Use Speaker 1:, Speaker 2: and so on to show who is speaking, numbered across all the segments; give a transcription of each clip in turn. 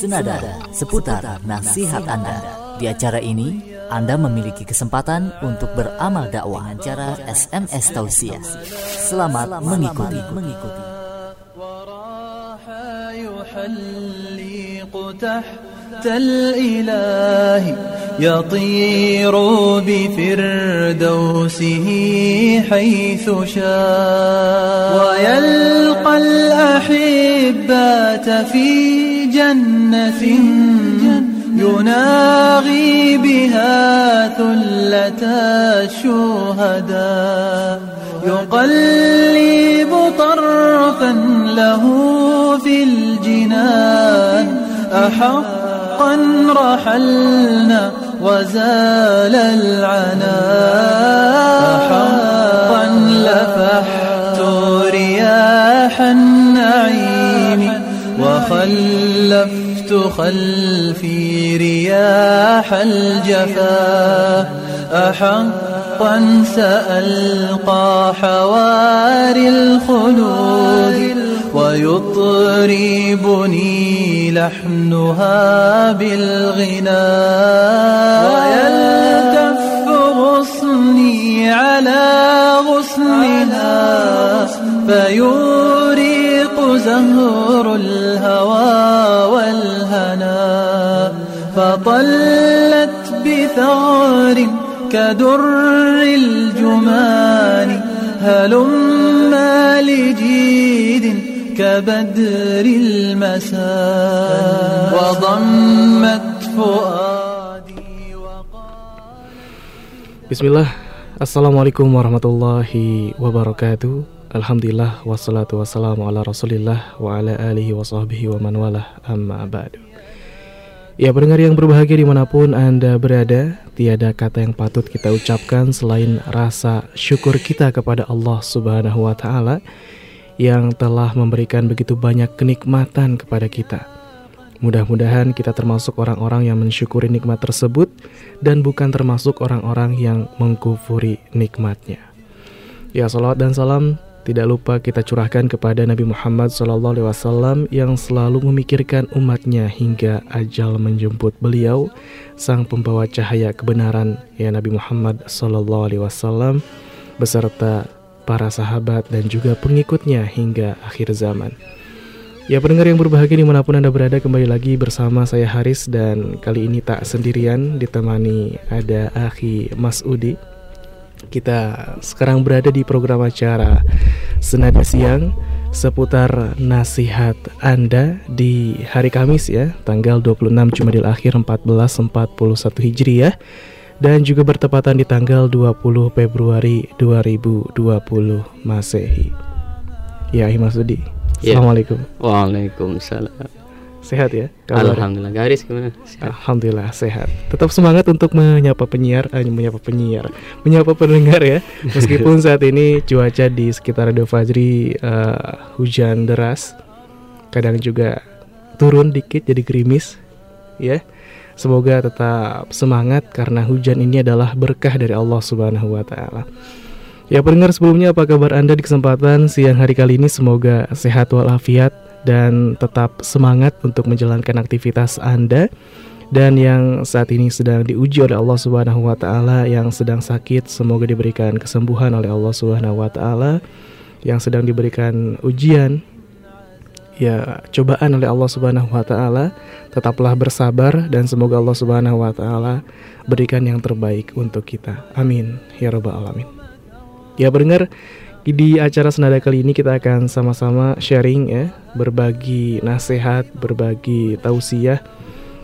Speaker 1: senada seputar nasihat Anda. Di acara ini, Anda memiliki kesempatan untuk beramal dakwah dengan cara SMS tausiah. Selamat mengikuti. mengikuti.
Speaker 2: تحت الإله يطير بفردوسه حيث شاء ويلقى الأحبات في جنة يناغي بها ثلة الشهداء. يقلب طرفا له في الجنان. أحقا رحلنا وزال العنا أحقا لفحت رياح النعيم. وخلفت خلفي رياح الجفا. أحقا سألقى حواري الخلود ويطربني لحنها بالغنى. ويلتف غصني على غصنها فيوريق زهر الهوى والهنا فطلت بثغر كدر الجمان هلما لجيد كبدر المساء وضمت فؤادي
Speaker 3: بسم الله. Assalamualaikum warahmatullahi wabarakatuh Alhamdulillah wassalatu wassalamu ala rasulillah wa ala alihi wa sahbihi wa man walah amma ba'du Ya pendengar yang berbahagia di mana pun anda berada Tiada kata yang patut kita ucapkan selain rasa syukur kita kepada Allah subhanahu wa ta'ala yang telah memberikan begitu banyak kenikmatan kepada kita. Mudah-mudahan kita termasuk orang-orang yang mensyukuri nikmat tersebut dan bukan termasuk orang-orang yang mengkufuri nikmatnya. Ya salawat dan salam tidak lupa kita curahkan kepada Nabi Muhammad SAW yang selalu memikirkan umatnya hingga ajal menjemput beliau, sang pembawa cahaya kebenaran ya Nabi Muhammad SAW beserta para sahabat dan juga pengikutnya hingga akhir zaman. Ya pendengar yang berbahagia di mana pun Anda berada kembali lagi bersama saya Haris dan kali ini tak sendirian ditemani ada Akhi Mas Udi. Kita sekarang berada di program acara Senada Siang seputar nasihat Anda di hari Kamis ya, tanggal 26 Jumadil Akhir 1441 Hijriah dan juga bertepatan di tanggal 20 Februari 2020 Masehi. Ya, Mas Udi.
Speaker 4: Ya.
Speaker 3: Assalamualaikum.
Speaker 4: Waalaikumsalam.
Speaker 3: Sehat ya?
Speaker 4: Kabar? Alhamdulillah. Garis gimana?
Speaker 3: Sehat. Alhamdulillah sehat. Tetap semangat untuk menyapa penyiar, eh, menyapa penyiar, menyapa pendengar ya. Meskipun saat ini cuaca di sekitar Radio Fajri uh, hujan deras, kadang juga turun dikit jadi gerimis, ya. Semoga tetap semangat karena hujan ini adalah berkah dari Allah Subhanahu wa taala. Ya pendengar sebelumnya apa kabar Anda di kesempatan siang hari kali ini semoga sehat walafiat dan tetap semangat untuk menjalankan aktivitas Anda dan yang saat ini sedang diuji oleh Allah Subhanahu wa taala yang sedang sakit semoga diberikan kesembuhan oleh Allah Subhanahu wa taala yang sedang diberikan ujian ya cobaan oleh Allah Subhanahu wa taala, tetaplah bersabar dan semoga Allah Subhanahu wa taala berikan yang terbaik untuk kita. Amin ya rabbal alamin. Ya pendengar, di acara senada kali ini kita akan sama-sama sharing ya, berbagi nasihat, berbagi tausiah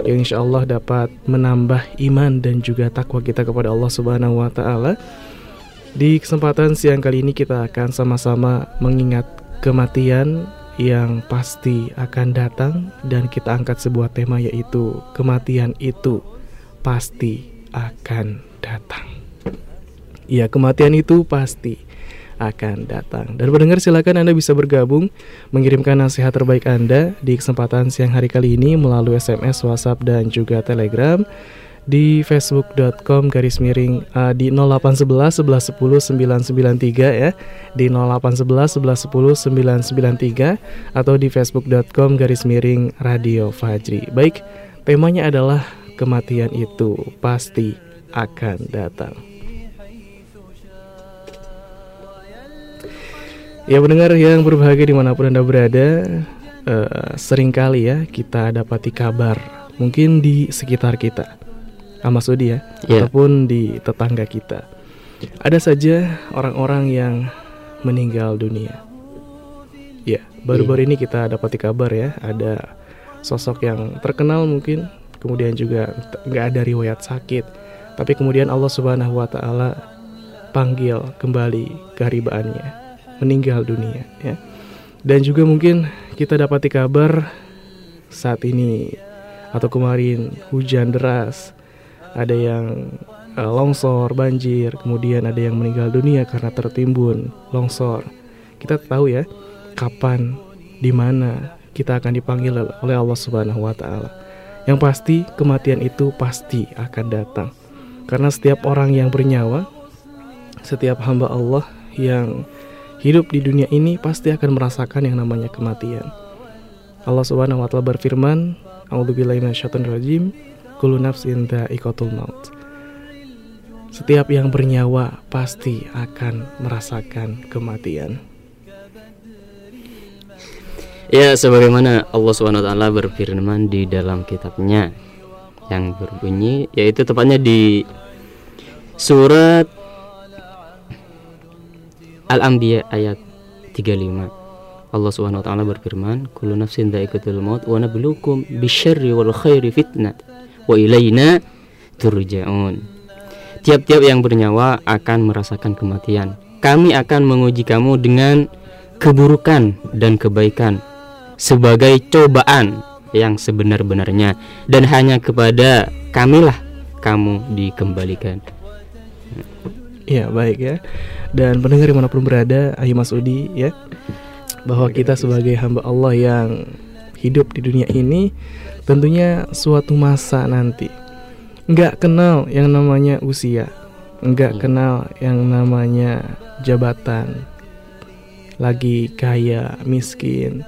Speaker 3: yang insya Allah dapat menambah iman dan juga takwa kita kepada Allah Subhanahu wa taala. Di kesempatan siang kali ini kita akan sama-sama mengingat kematian yang pasti akan datang dan kita angkat sebuah tema yaitu kematian itu pasti akan datang. Iya, kematian itu pasti akan datang. Dan pendengar silakan Anda bisa bergabung mengirimkan nasihat terbaik Anda di kesempatan siang hari kali ini melalui SMS, WhatsApp dan juga Telegram di facebook.com garis miring uh, di 0811 1110 993 ya di 0811 1110 993 atau di facebook.com garis miring radio Fajri baik temanya adalah kematian itu pasti akan datang Ya pendengar yang berbahagia di mana pun anda berada uh, Seringkali ya kita dapati kabar Mungkin di sekitar kita Mas Udi ya
Speaker 4: Yeah.
Speaker 3: Ataupun di tetangga kita. Ada saja orang-orang yang meninggal dunia. Ya baru-baru ini kita dapati kabar ya Ada sosok yang terkenal mungkin Kemudian juga nggak ada riwayat sakit Tapi kemudian Allah subhanahu wa ta'ala Panggil kembali keharibaannya meninggal dunia ya. Dan juga mungkin kita dapati kabar saat ini atau kemarin hujan deras, ada yang eh, longsor, banjir, kemudian ada yang meninggal dunia karena tertimbun longsor. Kita tahu ya kapan, di mana kita akan dipanggil oleh Allah Subhanahu wa taala. Yang pasti kematian itu pasti akan datang. Karena setiap orang yang bernyawa, setiap hamba Allah yang hidup di dunia ini pasti akan merasakan yang namanya kematian. Allah Subhanahu wa taala berfirman, "A'udzubillahi minasyaitonirrajim, kullu nafsin dha'iqatul maut." Setiap yang bernyawa pasti akan merasakan kematian.
Speaker 4: Ya, sebagaimana Allah Subhanahu wa taala berfirman di dalam kitabnya yang berbunyi yaitu tepatnya di surat Al-Anbiya ayat 35. Allah Subhanahu wa taala berfirman, "Kullu nafsin dha'iqatul maut wa nabluukum bisyarri wal khairi fitnah wa ilaina turja'un." Tiap-tiap yang bernyawa akan merasakan kematian. Kami akan menguji kamu dengan keburukan dan kebaikan sebagai cobaan yang sebenar-benarnya dan hanya kepada kamilah kamu dikembalikan.
Speaker 3: Ya baik ya. Dan pendengar di mana pun berada Ayo Mas Udi ya Bahwa kita sebagai hamba Allah yang hidup di dunia ini Tentunya suatu masa nanti. Nggak kenal yang namanya usia Nggak kenal yang namanya jabatan. Lagi kaya, miskin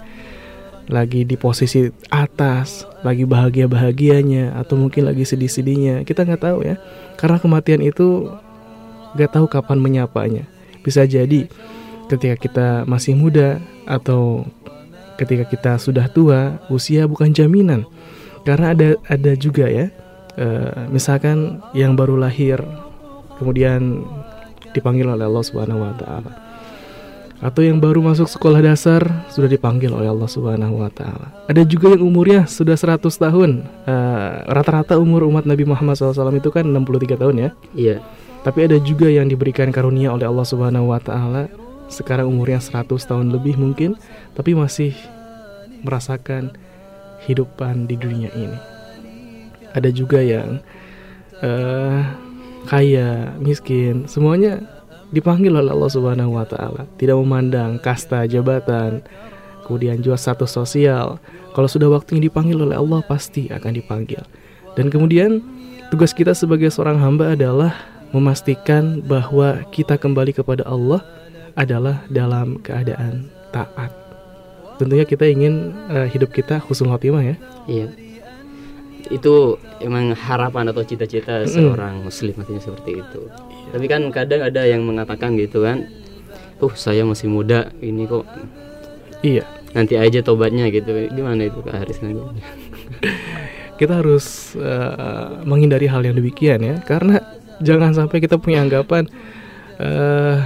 Speaker 3: Lagi di posisi atas Lagi bahagia-bahagianya Atau mungkin lagi sedih-sedihnya. Kita nggak tahu ya Karena kematian itu gak tahu kapan menyapanya. Bisa jadi ketika kita masih muda atau ketika kita sudah tua, usia bukan jaminan. Karena ada ada juga ya, eh, misalkan yang baru lahir kemudian dipanggil oleh Allah Subhanahu wa taala. Atau yang baru masuk sekolah dasar sudah dipanggil oleh Allah Subhanahu wa taala. Ada juga yang umurnya sudah 100 tahun. Eh, rata-rata umur umat Nabi Muhammad SAW itu kan 63 tahun ya.
Speaker 4: Iya.
Speaker 3: Tapi ada juga yang diberikan karunia oleh Allah Subhanahu wa taala sekarang umurnya 100 tahun lebih mungkin tapi masih merasakan hidupan di dunia ini. Ada juga yang eh kaya, miskin, semuanya dipanggil oleh Allah Subhanahu wa taala, tidak memandang kasta, jabatan, kemudian juga status sosial. Kalau sudah waktunya dipanggil oleh Allah pasti akan dipanggil. Dan kemudian tugas kita sebagai seorang hamba adalah memastikan bahwa kita kembali kepada Allah adalah dalam keadaan taat. Tentunya kita ingin eh, hidup kita husnul khotimah ya.
Speaker 4: Iya. Itu emang harapan atau cita-cita
Speaker 3: Mm.
Speaker 4: seorang muslim artinya seperti itu. Tapi kan kadang ada yang mengatakan gitu kan, "Uh, saya masih muda, ini kok
Speaker 3: Iya,
Speaker 4: nanti aja tobatnya gitu." Gimana itu Kak Haris
Speaker 3: kita harus eh, menghindari hal yang demikian ya, karena jangan sampai kita punya anggapan eh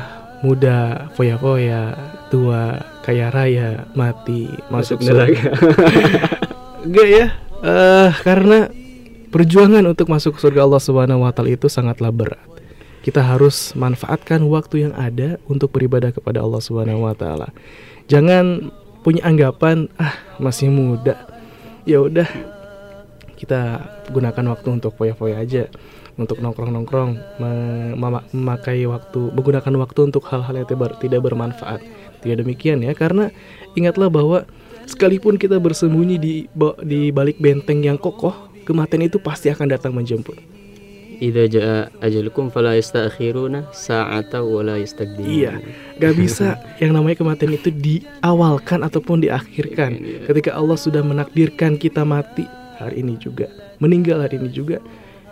Speaker 3: muda foya-foya, tua kaya raya, mati masuk neraka. Enggak ya, eh karena perjuangan untuk masuk surga Allah Subhanahu wa taala itu sangatlah berat. Kita harus manfaatkan waktu yang ada untuk beribadah kepada Allah Subhanahu wa taala. Jangan punya anggapan ah masih muda. Ya udah kita gunakan waktu untuk foya-foya aja untuk nongkrong-nongkrong me- mema- memakai waktu menggunakan waktu untuk hal-hal yang tidak bermanfaat tidak demikian ya karena ingatlah bahwa sekalipun kita bersembunyi di di balik benteng yang kokoh kematian itu pasti akan datang menjemput
Speaker 4: idza jaa ajalukum fala yastakhiruna sa'ata wa la yastaqdimun.
Speaker 3: Iya, gak bisa yang namanya kematian itu diawalkan ataupun diakhirkan.
Speaker 4: Iya.
Speaker 3: Ketika Allah sudah menakdirkan kita mati hari ini juga, meninggal hari ini juga,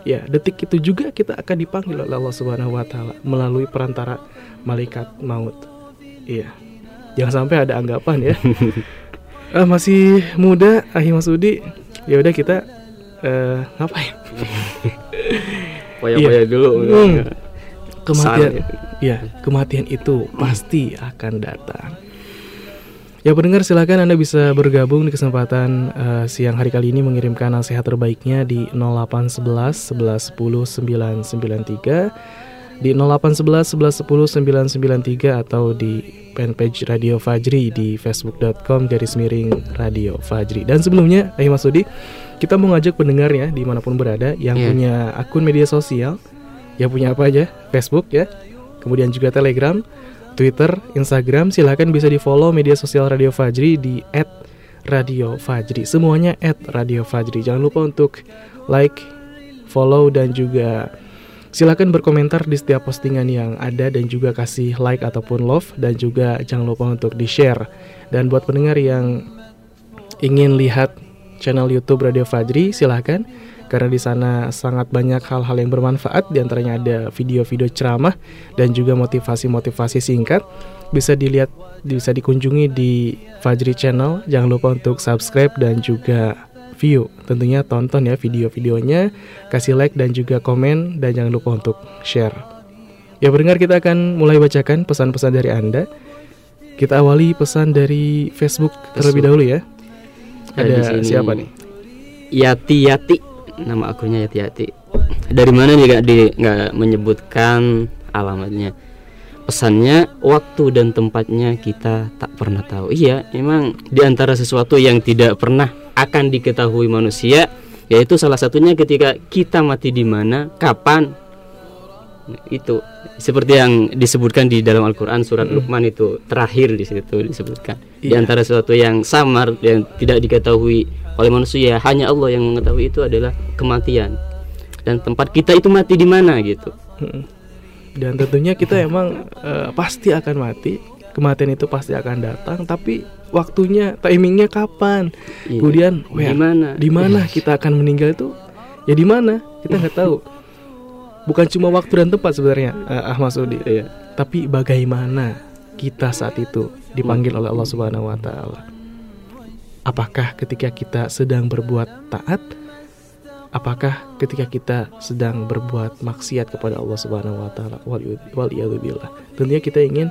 Speaker 3: ya detik itu juga kita akan dipanggil oleh Allah Subhanahu Wa Taala melalui perantara malaikat maut. Iya, jangan sampai ada anggapan ya. Ah, masih muda, Ahi Masudi. Ya udah kita eh, ngapain?
Speaker 4: Poya-poya dulu.
Speaker 3: Hmm. Kematian, ya kematian itu pasti akan datang. Ya pendengar silakan Anda bisa bergabung di kesempatan eh, siang hari kali ini mengirimkan nasihat terbaiknya di 0811 11 10 993 di 0811 11 10 993 atau di fanpage Radio Fajri di facebook.com garis miring Radio Fajri. Dan sebelumnya, Ayo Mas Sudi, kita mau ngajak pendengar ya di mana pun berada yang
Speaker 4: Iya.
Speaker 3: punya akun media sosial, ya punya apa aja, Facebook ya, kemudian juga Telegram, Twitter, Instagram, silahkan bisa di follow media sosial Radio Fajri di @radio Fajri. Semuanya @radio Fajri. Jangan lupa untuk like, follow dan juga silakan berkomentar di setiap postingan yang ada dan juga kasih like ataupun love dan juga jangan lupa untuk di share. Dan buat pendengar yang ingin lihat channel YouTube Radio Fajri, silahkan karena di sana sangat banyak hal-hal yang bermanfaat. Di antaranya ada video-video ceramah dan juga motivasi-motivasi singkat. Bisa dilihat bisa dikunjungi di Fajri Channel. Jangan lupa untuk subscribe dan juga view. Tentunya tonton ya video-videonya. Kasih like dan juga komen. Dan jangan lupa untuk share. Ya pendengar kita akan mulai bacakan pesan-pesan dari anda. Kita awali pesan dari Facebook terlebih dahulu ya.
Speaker 4: Ada di
Speaker 3: ada siapa nih?
Speaker 4: Yati Yati nama akunnya Yati Yati. Dari mana nggak di nggak menyebutkan alamatnya? Pesannya waktu dan tempatnya kita tak pernah tahu. Iya memang di antara sesuatu yang tidak pernah akan diketahui manusia yaitu salah satunya ketika kita mati di mana kapan itu seperti yang disebutkan di dalam Al-Qur'an surat Luqman itu terakhir di situ disebutkan di
Speaker 3: Iya.
Speaker 4: antara sesuatu yang samar yang tidak diketahui oleh manusia hanya Allah yang mengetahui itu adalah kematian dan tempat kita itu mati di mana gitu
Speaker 3: Mm-mm. Dan tentunya kita emang eh, pasti akan mati, kematian itu pasti akan datang, tapi waktunya, timingnya kapan?
Speaker 4: Iya.
Speaker 3: Kemudian,
Speaker 4: di mana
Speaker 3: di mana kita akan meninggal itu? Ya di mana? Kita nggak tahu. Bukan cuma waktu dan tempat sebenarnya, eh, Ahmad Sudi.
Speaker 4: Iya.
Speaker 3: Tapi bagaimana kita saat itu dipanggil oleh Allah Subhanahu Wa Taala? Apakah ketika kita sedang berbuat taat? Apakah ketika kita sedang berbuat maksiat kepada Allah Subhanahu wa taala? Waliyadzubillah. Tentunya kita ingin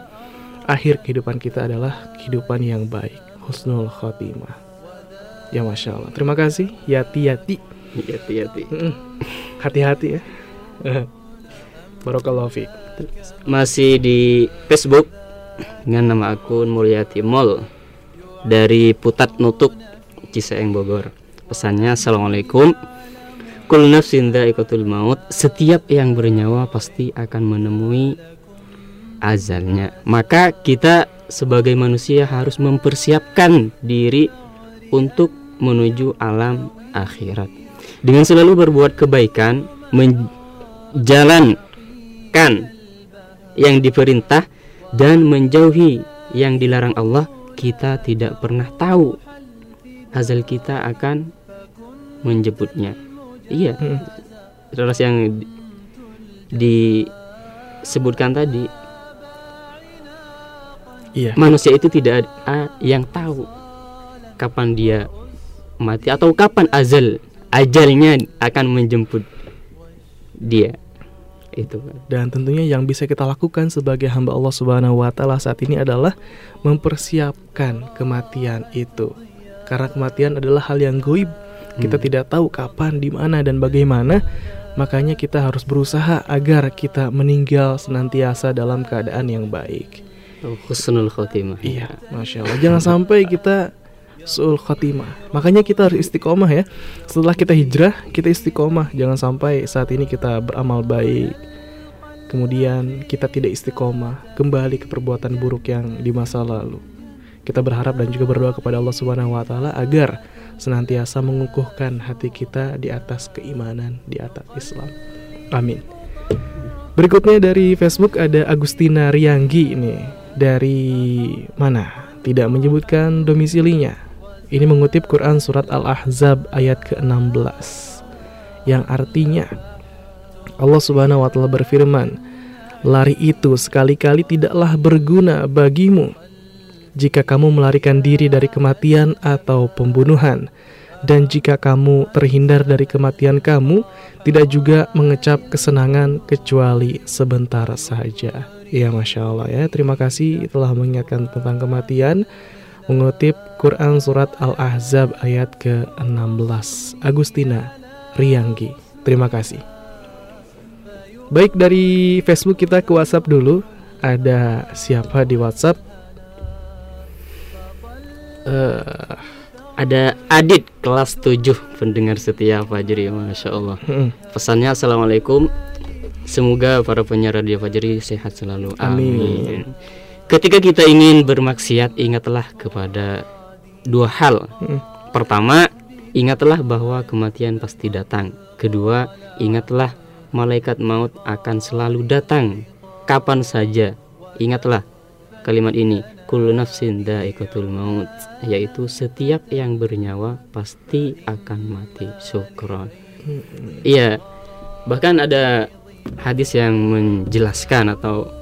Speaker 3: akhir kehidupan kita adalah kehidupan yang baik, husnul khotimah. Ya Masya Allah. Terima kasih Yati Yati.
Speaker 4: Yati Yati.
Speaker 3: Hati-hati ya. Barakallahu fiik.
Speaker 4: masih di Facebook dengan nama akun Mulyati Mall dari Putat Nutuk Ciseeng Bogor. Pesannya Assalamualaikum. Kul nafsin dha'iqatul maut. Setiap yang bernyawa pasti akan menemui azalnya. Maka kita sebagai manusia harus mempersiapkan diri untuk menuju alam akhirat. Dengan selalu berbuat kebaikan, menjalankan yang diperintah dan menjauhi yang dilarang Allah, kita tidak pernah tahu azal kita akan menjemputnya. Iya,
Speaker 3: Mm.
Speaker 4: terus yang di- disebutkan tadi,
Speaker 3: Iya.
Speaker 4: manusia itu tidak ada yang tahu kapan dia mati atau kapan azal ajalnya akan menjemput dia. Itu kan.
Speaker 3: Dan tentunya yang bisa kita lakukan sebagai hamba Allah Subhanahu wa taala saat ini adalah mempersiapkan kematian itu. Karena kematian adalah hal yang goib. Kita
Speaker 4: Hmm.
Speaker 3: tidak tahu kapan, di mana dan bagaimana. Makanya kita harus berusaha agar kita meninggal senantiasa dalam keadaan yang baik.
Speaker 4: Oh, husnul khotimah.
Speaker 3: Iya, masya Allah. Jangan sampai kita sul khotimah. Makanya kita harus istiqomah ya. Setelah kita hijrah, kita istiqomah. Jangan sampai saat ini kita beramal baik. Kemudian kita tidak istiqomah, kembali ke perbuatan buruk yang di masa lalu. Kita berharap dan juga berdoa kepada Allah Subhanahu wa taala agar senantiasa mengukuhkan hati kita di atas keimanan, di atas Islam. Amin. Berikutnya dari Facebook ada Agustina Rianggi ini dari mana? Tidak menyebutkan domisilinya. Ini mengutip Quran surat Al-Ahzab ayat ke-16 yang artinya Allah Subhanahu wa taala berfirman, "Lari itu sekali-kali tidaklah berguna bagimu jika kamu melarikan diri dari kematian atau pembunuhan." Dan jika kamu terhindar dari kematian kamu, tidak juga mengecap kesenangan kecuali sebentar saja. Ya Masya Allah ya, terima kasih telah mengingatkan tentang kematian Mengutip Quran Surat Al-Ahzab ayat ke-16 Agustina Rianggi. Terima kasih. Baik dari Facebook kita ke WhatsApp dulu. Ada siapa di WhatsApp?
Speaker 4: Uh, ada Adit kelas 7 pendengar setia Fajri Masya Allah. Pesannya Assalamualaikum. Semoga para penyiar radio Fajri sehat selalu.
Speaker 3: Amin.
Speaker 4: amin ketika kita ingin bermaksiat ingatlah kepada dua hal. Pertama ingatlah bahwa kematian pasti datang. Kedua ingatlah malaikat maut akan selalu datang. Kapan saja. Ingatlah kalimat ini. Kullu nafsin da'iqatul maut. Yaitu setiap yang bernyawa pasti akan mati. Syukron. Iya. Bahkan ada hadis yang menjelaskan atau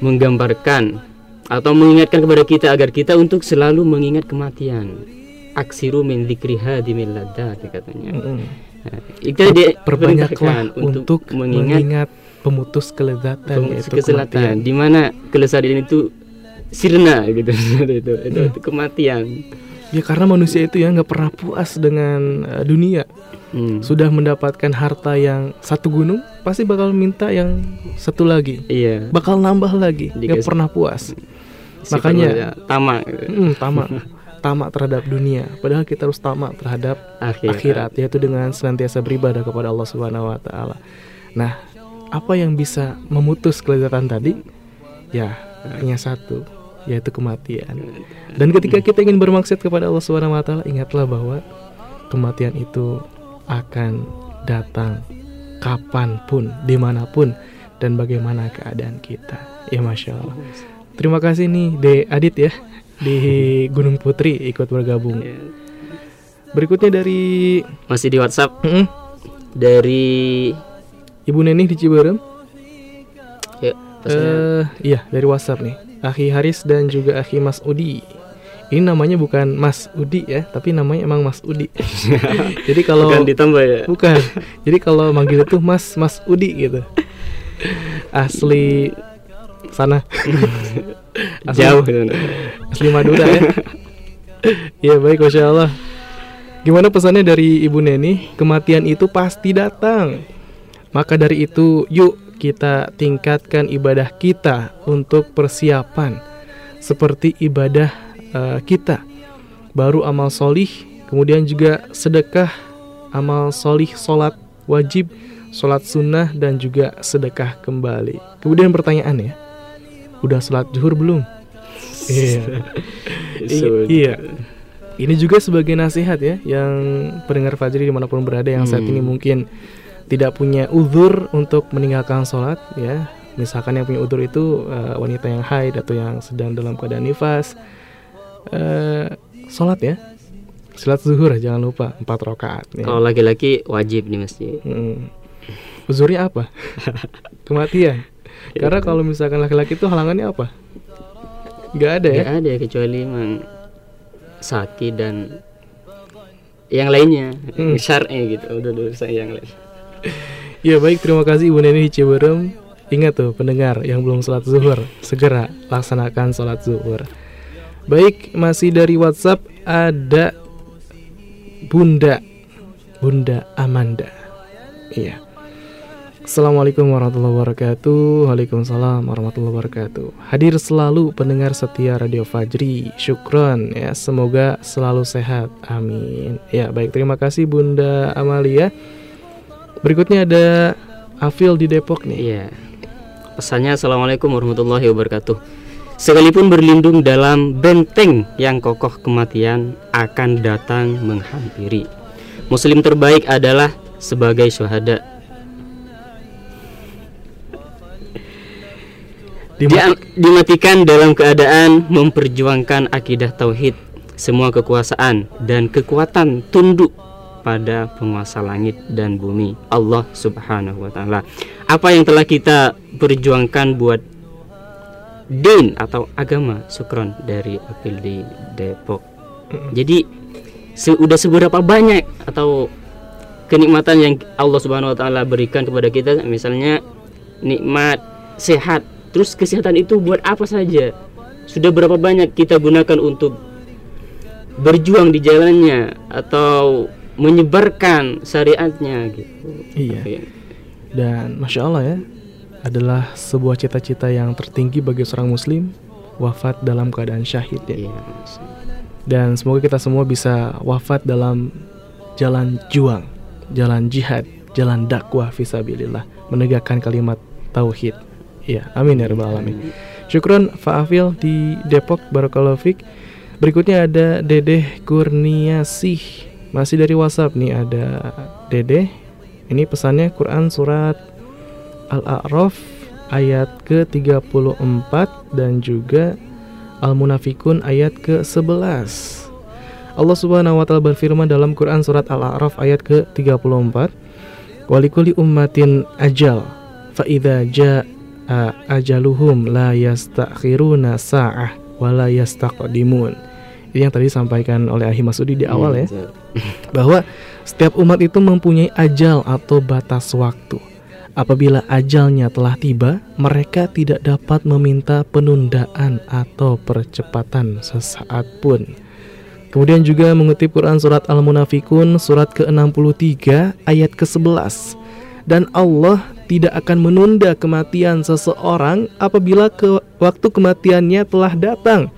Speaker 4: menggambarkan atau mengingatkan kepada kita agar kita untuk selalu mengingat kematian. Aksiru min dzikri hadimil ladat katanya.
Speaker 3: Nah, kita perbanyaklah untuk, untuk mengingat, mengingat pemutus kelezatan
Speaker 4: pemutus kelezatan di mana kelezatan itu sirna gitu. Itu itu, hmm. kematian
Speaker 3: ya karena manusia itu ya nggak pernah puas dengan uh, dunia. Hmm. sudah mendapatkan harta yang satu gunung pasti bakal minta yang satu lagi.
Speaker 4: Iya.
Speaker 3: Bakal nambah lagi nggak pernah puas.
Speaker 4: Si makanya tamak. Gitu.
Speaker 3: hmm, tamak. Tamak terhadap dunia. Padahal kita harus tamak terhadap akhirat. akhirat yaitu dengan senantiasa beribadah kepada Allah Subhanahu wa taala. Nah apa yang bisa memutus kelezatan tadi? Ya hanya satu yaitu kematian. Dan ketika kita ingin bermaksud kepada Allah Subhanahu wa taala, ingatlah bahwa kematian itu akan datang kapan pun, di mana pun, dan bagaimana keadaan kita. Ya masya Allah. Terima kasih nih De Adit ya di Gunung Putri ikut bergabung. Iya. Berikutnya dari
Speaker 4: masih di WhatsApp. Mm -hmm. Dari
Speaker 3: Ibu Nenih di Ciberem. Ya, uh, iya dari WhatsApp nih. Akhi Haris dan juga Akhi Mas Udi. Ini namanya bukan Mas Udi ya, tapi namanya emang Mas Udi. Jadi kalau
Speaker 4: bukan ditambah ya.
Speaker 3: Bukan. Jadi kalau manggil itu Mas Mas Udi gitu. Asli sana.
Speaker 4: asli, Jauh
Speaker 3: Asli Madura ya. Iya baik Masya Allah Gimana pesannya dari Ibu Neni Kematian itu pasti datang Maka dari itu yuk kita tingkatkan ibadah kita untuk persiapan seperti ibadah uh, kita. Baru amal solih kemudian juga sedekah amal solih solat wajib solat sunnah dan juga sedekah kembali. Kemudian pertanyaan ya udah sholat zuhur belum? Iya. Iya. Ini juga sebagai nasihat ya yang pendengar Fajri di mana pun berada yang saat ini hmm. mungkin tidak punya uzur untuk meninggalkan sholat ya. Misalkan yang punya uzur itu uh, wanita yang haid atau yang sedang dalam keadaan nifas. Uh, sholat ya. Sholat zuhur jangan lupa empat rakaat
Speaker 4: ya. kalau laki-laki wajib nih mesti hmm.
Speaker 3: uzurnya apa? Kematian. Ya, karena kalau misalkan laki-laki itu halangannya apa? Nggak ada ya?
Speaker 4: Nggak ada kecuali emang sakit dan yang lainnya. Hmm. syar'i gitu udah dosa yang lain
Speaker 3: ya baik terima kasih Ibu Neni. Ciberem Ingat tuh pendengar yang belum sholat zuhur Segera laksanakan sholat zuhur. Baik masih dari WhatsApp ada Bunda Bunda Amanda. Iya. Assalamualaikum warahmatullahi wabarakatuh. Waalaikumsalam warahmatullahi wabarakatuh. Hadir selalu pendengar setia Radio Fajri. Syukron ya Semoga selalu sehat. Amin. Ya baik terima kasih Bunda Amalia Berikutnya ada Afil di Depok nih.
Speaker 4: Iya. Pesannya Assalamualaikum warahmatullahi wabarakatuh. Sekalipun berlindung dalam benteng yang kokoh kematian akan datang menghampiri. Muslim terbaik adalah sebagai syuhada. Dimatikan dalam keadaan memperjuangkan akidah tauhid. Semua kekuasaan dan kekuatan tunduk pada penguasa langit dan bumi Allah Subhanahu wa taala. Apa yang telah kita perjuangkan buat din atau agama Sukron dari Apil di Depok. Jadi sudah seberapa banyak atau kenikmatan yang Allah Subhanahu wa taala berikan kepada kita misalnya nikmat sehat. Terus kesehatan itu buat apa saja? Sudah berapa banyak kita gunakan untuk berjuang di jalannya atau menyebarkan syariatnya gitu.
Speaker 3: Iya. Dan masya Allah ya, adalah sebuah cita-cita yang tertinggi bagi seorang Muslim wafat dalam keadaan syahid ya.
Speaker 4: Iya.
Speaker 3: Dan semoga kita semua bisa wafat dalam jalan juang, jalan jihad, jalan dakwah fisabilillah, menegakkan kalimat tauhid. Ya, amin ya rabbal alamin. Syukron Faafil di Depok Barakallahu. Berikutnya ada Dedeh Kurniasih. Masih dari WhatsApp nih ada Dedeh. Ini pesannya Quran surat Al-A'raf ayat ke-34 dan juga Al-Munafikun ayat ke-11. Allah Subhanahu wa taala berfirman dalam Quran surat Al-A'raf ayat ke-34, "Walikuli ummatin ajal, fa idza jaa ajaluhum la yastakhiruna sa'ah wa la yastaqdimun." Ini yang tadi disampaikan oleh Ahi Masudi di awal ya bahwa setiap umat itu mempunyai ajal atau batas waktu. Apabila ajalnya telah tiba, mereka tidak dapat meminta penundaan atau percepatan sesaat pun. Kemudian juga mengutip Quran surat Al-Munafikun surat ke-63 ayat ke-11. Dan Allah tidak akan menunda kematian seseorang apabila ke waktu kematiannya telah datang.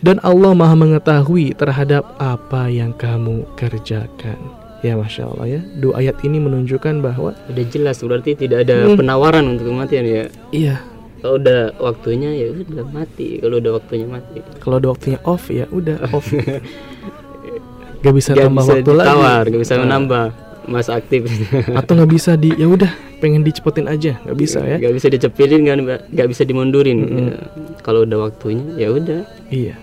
Speaker 3: Dan Allah maha mengetahui terhadap apa yang kamu kerjakan. Ya Masya Allah ya Dua ayat ini menunjukkan bahwa
Speaker 4: Udah jelas berarti tidak ada
Speaker 3: Hmm.
Speaker 4: penawaran untuk kematian ya.
Speaker 3: Iya
Speaker 4: Kalau udah waktunya ya udah mati. Kalau udah waktunya mati.
Speaker 3: kalau ada waktunya off ya udah off Gak bisa
Speaker 4: Gak
Speaker 3: tambah
Speaker 4: bisa
Speaker 3: waktu lagi
Speaker 4: ditawar, gak bisa
Speaker 3: Nah,
Speaker 4: menambah masa aktif.
Speaker 3: Atau nggak bisa di ya udah pengen dicepetin aja nggak bisa ya
Speaker 4: Gak bisa dicepilin kan, gak bisa dimundurin.
Speaker 3: Mm-mm.
Speaker 4: Ya. Kalau udah waktunya ya udah.
Speaker 3: Iya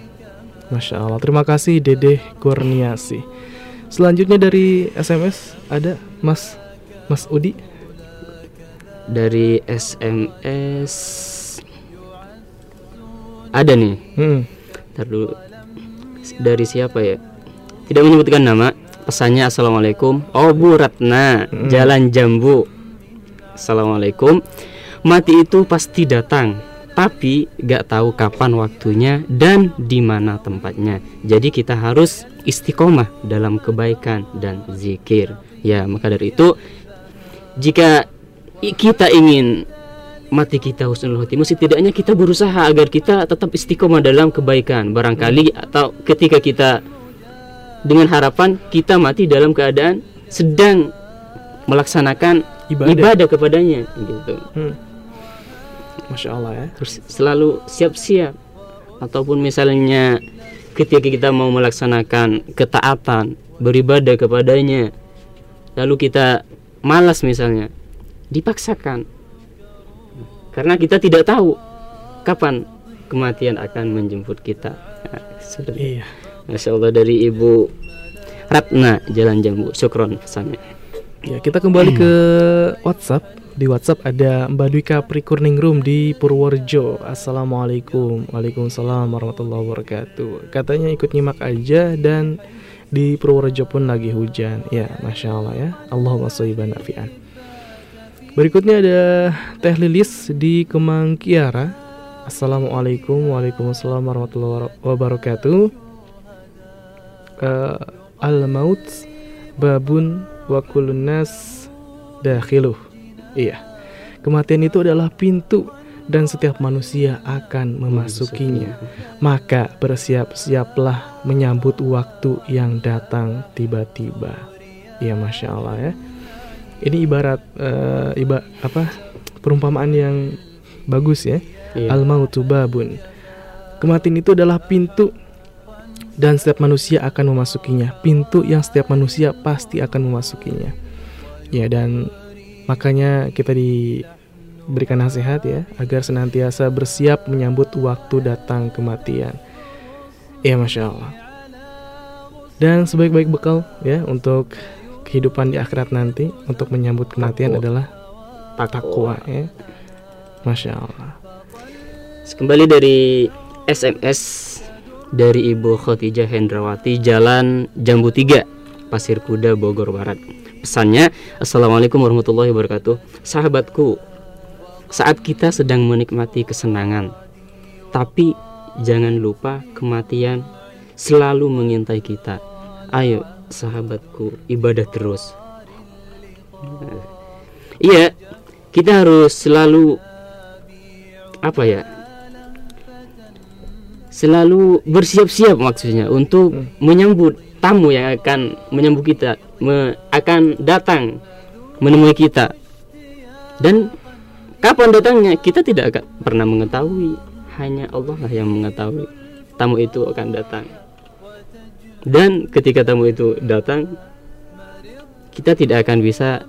Speaker 3: Masya Allah Terima kasih Dede Kurniasi Selanjutnya dari SMS ada Mas Mas Udi
Speaker 4: Dari SMS ada nih.
Speaker 3: hmm.
Speaker 4: Ntar dulu. Dari siapa ya? Tidak menyebutkan nama. Pesannya Assalamualaikum. Oh Bu Ratna,
Speaker 3: Mm.
Speaker 4: Jalan Jambu. Assalamualaikum. Mati itu pasti datang, tapi gak tahu kapan waktunya dan di mana tempatnya. Jadi kita harus istiqomah dalam kebaikan dan zikir. Ya, maka dari itu jika kita ingin mati kita husnul khotimah setidaknya kita berusaha agar kita tetap istiqomah dalam kebaikan barangkali atau ketika kita dengan harapan kita mati dalam keadaan sedang melaksanakan
Speaker 3: Ibadah.
Speaker 4: ibadah, kepadanya gitu
Speaker 3: Hmm. Masya Allah ya.
Speaker 4: Terus selalu siap-siap. Ataupun misalnya ketika kita mau melaksanakan ketaatan beribadah kepadanya lalu kita malas misalnya dipaksakan. Karena kita tidak tahu kapan kematian akan menjemput kita. Nah.
Speaker 3: Iya.
Speaker 4: Masya Allah dari Ibu Ratna Jalan Jambu Syukron pesannya
Speaker 3: Ya, kita kembali ke WhatsApp. Di WhatsApp ada Mbak Dwi Kapri Room di Purworejo. Assalamualaikum. Waalaikumsalam warahmatullahi wabarakatuh. Katanya ikut nyimak aja dan di Purworejo pun lagi hujan. Ya, masya Allah ya. Allahumma sholiban nafi'an. Berikutnya ada Teh Lilis di Kemang Kiara. Assalamualaikum Waalaikumsalam warahmatullahi wabarakatuh. Eh, Al-maut babun wa nas dakhiluh. Iya. Kematian itu adalah pintu dan setiap manusia akan memasukinya. Maka bersiap-siaplah menyambut waktu yang datang tiba-tiba. Ya masya Allah ya. Ini ibarat eh, iba apa perumpamaan yang bagus ya.
Speaker 4: Iya.
Speaker 3: Al mautu babun. Kematian itu adalah pintu dan setiap manusia akan memasukinya. Pintu yang setiap manusia pasti akan memasukinya. Ya dan makanya kita berikan nasihat ya agar senantiasa bersiap menyambut waktu datang kematian. Ya masya Allah. Dan sebaik-baik bekal ya untuk kehidupan di akhirat nanti untuk menyambut kematian
Speaker 4: Takwa.
Speaker 3: adalah takwa ya. Masya Allah.
Speaker 4: Kembali dari SMS dari Ibu Khotijah Hendrawati Jalan Jambu 3 Pasir Kuda Bogor Barat Pesannya. Assalamualaikum warahmatullahi wabarakatuh. Sahabatku Saat kita sedang menikmati kesenangan Tapi jangan lupa kematian selalu mengintai kita. Ayo sahabatku ibadah terus. Iya kita harus selalu apa ya selalu bersiap-siap maksudnya untuk menyambut tamu yang akan menyambut kita me- akan datang menemui kita dan kapan datangnya kita tidak akan pernah mengetahui hanya Allah lah yang mengetahui tamu itu akan datang dan ketika tamu itu datang kita tidak akan bisa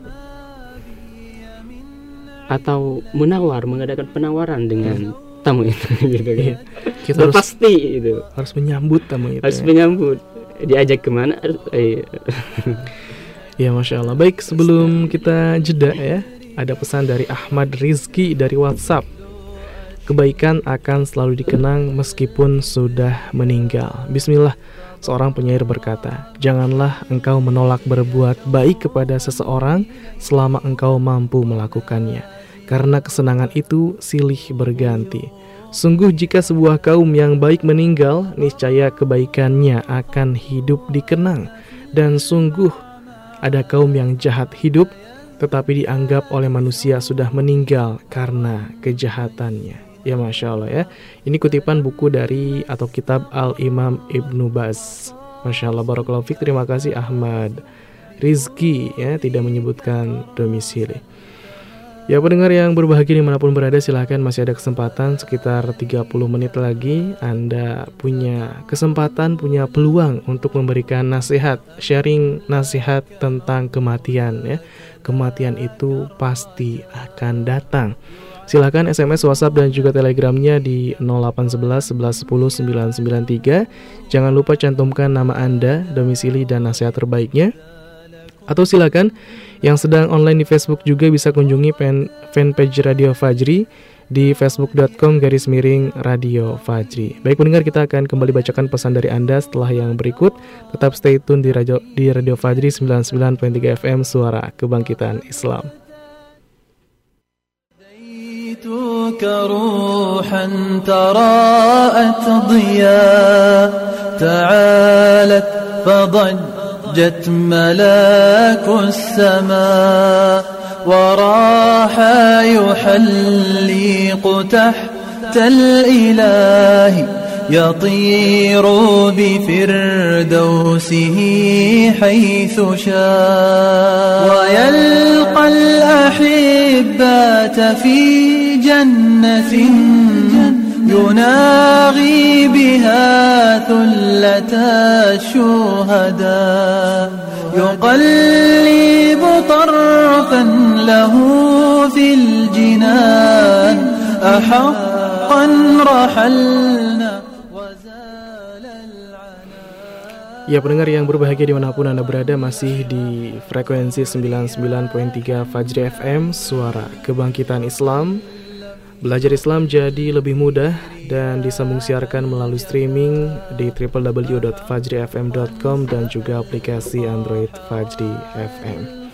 Speaker 4: atau menawar mengadakan penawaran dengan tamu itu gitu
Speaker 3: Iya. Kita harus
Speaker 4: pasti itu
Speaker 3: harus menyambut tamu itu.
Speaker 4: harus
Speaker 3: ya.
Speaker 4: menyambut diajak ke mana? Eh,
Speaker 3: Ya Masya Allah. Baik sebelum kita jeda ya Ada pesan dari Ahmad Rizki dari WhatsApp. Kebaikan akan selalu dikenang meskipun sudah meninggal. Bismillah Seorang penyair berkata Janganlah engkau menolak berbuat baik kepada seseorang Selama engkau mampu melakukannya Karena kesenangan itu silih berganti Sungguh jika sebuah kaum yang baik meninggal Niscaya kebaikannya akan hidup dikenang Dan sungguh ada kaum yang jahat hidup, tetapi dianggap oleh manusia sudah meninggal karena kejahatannya. Ya Masya Allah ya. Ini kutipan buku dari atau kitab Al-Imam Ibnu Baz. Masya Allah, Barakallahu Fik. Terima kasih Ahmad Rizki ya, tidak menyebutkan domisili. Ya pendengar yang berbahagia di mana pun berada silahkan masih ada kesempatan sekitar 30 menit lagi. Anda punya kesempatan, punya peluang untuk memberikan nasihat, sharing nasihat tentang kematian ya. Kematian itu pasti akan datang. Silahkan SMS, WhatsApp, dan juga Telegramnya di 0811 11 10 993 Jangan lupa cantumkan nama Anda, domisili, dan nasihat terbaiknya atau silakan yang sedang online di Facebook juga bisa kunjungi fan, fanpage Radio Fajri di facebook.com garis miring Radio Fajri. Baik pendengar kita akan kembali bacakan pesan dari Anda setelah yang berikut. Tetap stay tune di Radio, di Radio Fajri 99.3 FM Suara Kebangkitan Islam.
Speaker 2: أتيتك روحا تراءت ضياء تعالت فضجت ملاك السماء وراح يحلق تحت الإله يطير بفردوسه حيث شاء. ويلقى الأحبات في جنة يناغي بها ثلة الشهداء يقلب طرفا له في الجنان أحقا رحلنا وزال العناء
Speaker 3: Ya pendengar yang berbahagia dimanapun Anda berada masih di frekuensi 99.3 Fajri FM Suara Kebangkitan Islam Belajar Islam jadi lebih mudah dan disambung siarkan melalui streaming di www.fajrifm.com dan juga aplikasi Android Fajri FM.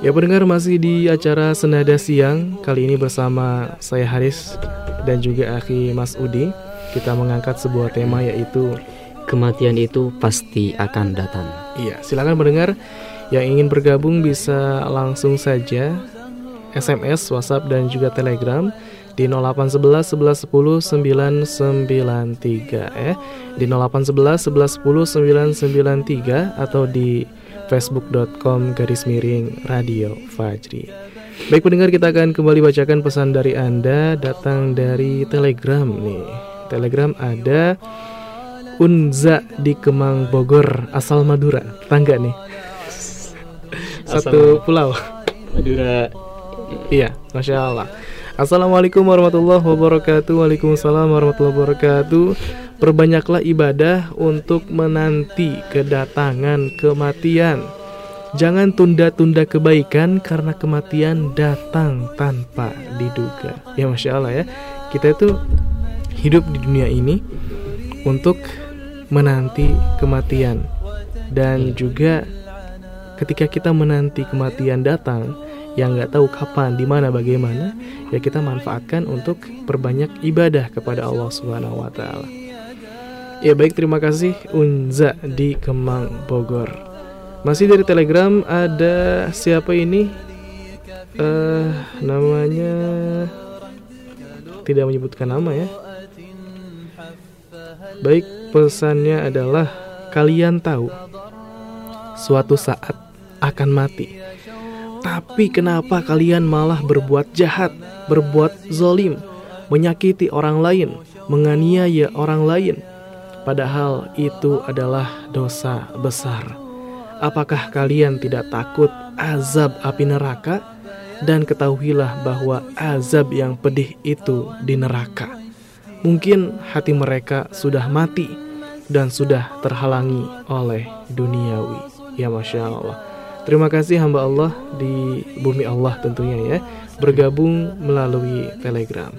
Speaker 3: Ya pendengar masih di acara Senada Siang. Kali ini bersama saya Haris dan juga Akhi Mas Udi. Kita mengangkat sebuah tema yaitu
Speaker 4: kematian itu pasti akan datang.
Speaker 3: Iya, silakan pendengar yang ingin bergabung bisa langsung saja SMS, WhatsApp dan juga Telegram di 0811 11 10 993 eh di 0811 11 10 993 atau di facebook.com garis miring radio Fajri. Baik pendengar kita akan kembali bacakan pesan dari Anda datang dari Telegram nih. Telegram ada Unza di Kemang Bogor asal Madura tetangga nih satu pulau
Speaker 4: Madura
Speaker 3: iya masya Allah Assalamualaikum warahmatullahi wabarakatuh. Waalaikumsalam warahmatullahi wabarakatuh. Perbanyaklah ibadah untuk menanti kedatangan kematian. Jangan tunda-tunda kebaikan karena kematian datang tanpa diduga. Ya masya Allah ya. Kita itu hidup di dunia ini untuk menanti kematian dan juga ketika kita menanti kematian datang yang nggak tahu kapan, di mana, bagaimana, ya kita manfaatkan untuk perbanyak ibadah kepada Allah Subhanahu Wa Taala. Ya baik, terima kasih Unza di Kemang Bogor. Masih dari Telegram ada siapa ini? Eh namanya tidak menyebutkan nama ya. Baik, pesannya adalah kalian tahu suatu saat akan mati. Tapi kenapa kalian malah berbuat jahat, berbuat zolim, menyakiti orang lain, menganiaya orang lain? Padahal itu adalah dosa besar. Apakah kalian tidak takut azab api neraka? Dan ketahuilah bahwa azab yang pedih itu di neraka. Mungkin hati mereka sudah mati dan sudah terhalangi oleh duniawi. Ya Masya Allah. Terima kasih hamba Allah di bumi Allah tentunya ya bergabung melalui Telegram.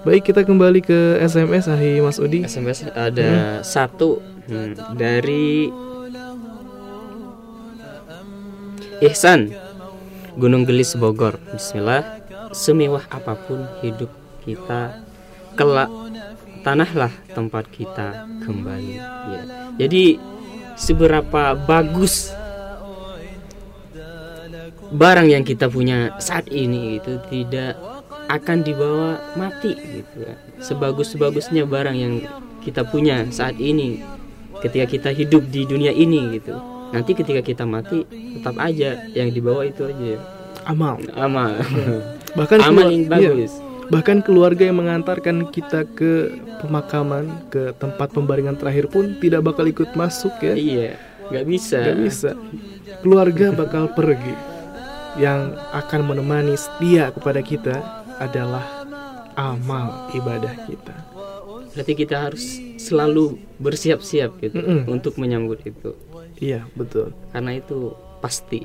Speaker 3: Baik kita kembali ke SMS Ahi Mas Udi.
Speaker 4: SMS ada satu hmm, dari Ihsan Gunung Gelis Bogor. Bismillah. Semewah apa pun hidup kita kelak tanahlah tempat kita kembali. Ya. Jadi seberapa bagus barang yang kita punya saat ini itu tidak akan dibawa mati gitu ya. Sebagus-bagusnya barang yang kita punya saat ini ketika kita hidup di dunia ini gitu. Nanti ketika kita mati tetap aja yang dibawa itu aja
Speaker 3: Amal.
Speaker 4: amal.
Speaker 3: Bahkan
Speaker 4: amal yang
Speaker 3: iya.
Speaker 4: bagus.
Speaker 3: Bahkan keluarga yang mengantarkan kita ke pemakaman, ke tempat pembaringan terakhir pun tidak bakal ikut masuk ya.
Speaker 4: Iya, nggak bisa.
Speaker 3: Gak bisa. Keluarga bakal pergi. Yang akan menemani setia kepada kita adalah amal ibadah kita.
Speaker 4: Berarti kita harus selalu bersiap-siap gitu
Speaker 3: Mm-mm.
Speaker 4: untuk menyambut itu.
Speaker 3: Iya, betul.
Speaker 4: Karena itu pasti.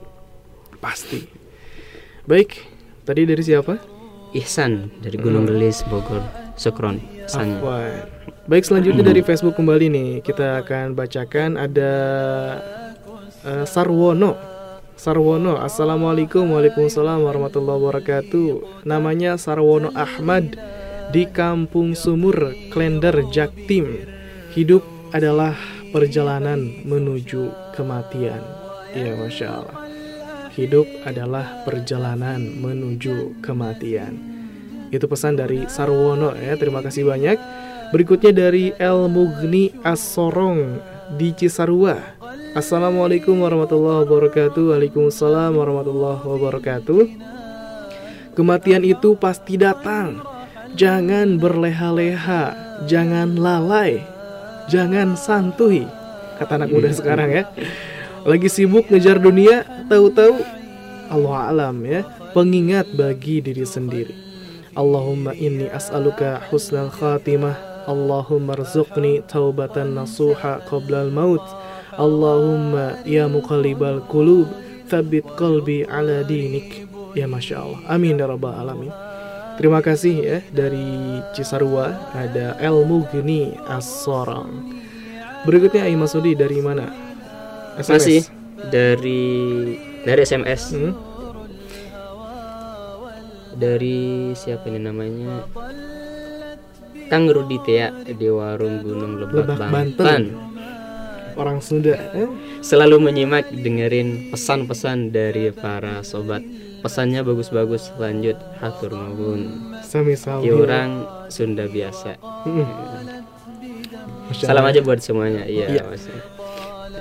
Speaker 3: Pasti. Baik, tadi dari siapa?
Speaker 4: Ihsan dari Gunung Gelis Bogor. Sokron.
Speaker 3: Baik, selanjutnya dari Facebook kembali nih. Kita akan bacakan ada eh, Sarwono. Sarwono, Assalamualaikum Waalaikumsalam warahmatullahi wabarakatuh. Namanya Sarwono Ahmad Di Kampung Sumur, Klender, Jaktim. Hidup adalah perjalanan menuju kematian. Ya Masya Allah. Hidup adalah perjalanan menuju kematian. Itu pesan dari Sarwono ya. Terima kasih banyak. Berikutnya dari El Mugni As-Sorong di Cisarua Assalamualaikum warahmatullahi wabarakatuh. Waalaikumsalam warahmatullahi wabarakatuh. Kematian itu pasti datang. Jangan berleha-leha Jangan lalai Jangan santuy Kata anak muda sekarang ya. Lagi sibuk ngejar dunia Tahu-tahu Allah alam ya Pengingat bagi diri sendiri. Allahumma inni as'aluka husnal khatimah. Allahumma rzuqni taubatan nasuha qablal maut Allahumma ya muqallibal qulub Thabit qalbi ala dinik Ya Masya Allah Amin ya Rabbal Alamin Terima kasih ya dari Cisarua Ada El Mugni As-Sorang Berikutnya Ayi Masudi dari mana?
Speaker 4: Masih dari dari SMS
Speaker 3: Hmm?
Speaker 4: dari siapa ini namanya Kang Rudi Tea di warung Gunung Lebak,
Speaker 3: Lebak,
Speaker 4: Banten.
Speaker 3: Banten. Orang Sunda?
Speaker 4: Selalu menyimak dengerin pesan-pesan dari para sobat. Pesannya bagus-bagus. Lanjut hatur nuhun. Ya orang Sunda biasa.
Speaker 3: Masya
Speaker 4: Salam aja buat semuanya. Iya.
Speaker 3: Iya.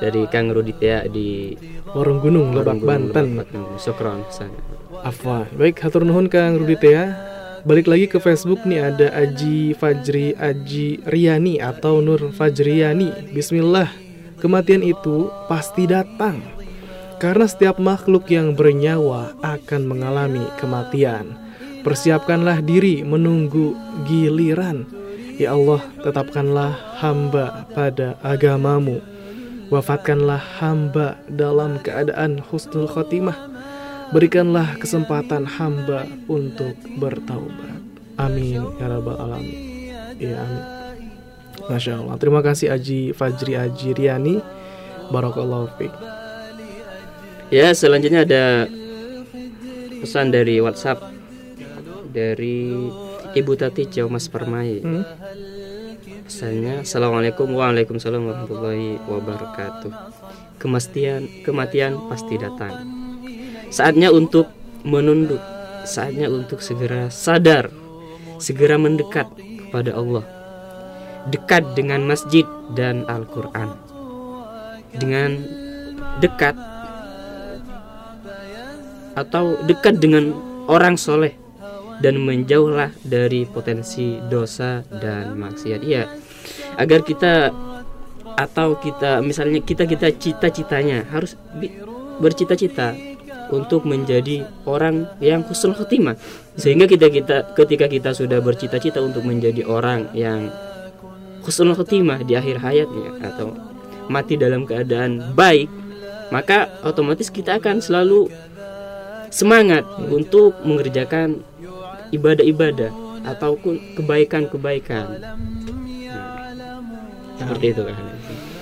Speaker 4: Dari Kang Rudi Tea di
Speaker 3: Warung Gunung Lebak Banten.
Speaker 4: Sokron sana.
Speaker 3: Afwan. Baik, hatur nuhun Kang Rudi Tea. Balik lagi ke Facebook nih ada Aji Fajri Aji Riani atau Nur Fajriani. Bismillah. Kematian itu pasti datang. Karena setiap makhluk yang bernyawa akan mengalami kematian. Persiapkanlah diri menunggu giliran. Ya Allah, tetapkanlah hamba pada agamamu. Wafatkanlah hamba dalam keadaan husnul khotimah. Berikanlah kesempatan hamba untuk bertaubat. Amin ya rabbal alamin. Ya amin. Masya Allah. Terima kasih Aji Fajri Aji Riani. Barakallahu fiik.
Speaker 4: Ya, selanjutnya ada pesan dari WhatsApp dari Ibu Tati Jauh Mas Permai.
Speaker 3: Hmm?
Speaker 4: Pesannya Assalamualaikum Waalaikumsalam warahmatullahi wabarakatuh Kematian, kematian pasti datang Saatnya untuk menunduk Saatnya untuk segera sadar Segera mendekat kepada Allah Dekat dengan masjid dan Al-Quran Dengan dekat Atau dekat dengan orang soleh dan menjauhlah dari potensi dosa dan maksiat. Iya, agar kita atau kita misalnya kita kita cita-citanya harus bercita-cita untuk menjadi orang yang husnul khotimah sehingga kita kita ketika kita sudah bercita-cita untuk menjadi orang yang husnul khotimah di akhir hayatnya atau mati dalam keadaan baik maka otomatis kita akan selalu semangat untuk mengerjakan ibadah-ibadah ataupun kebaikan-kebaikan. Nah, seperti itu kan.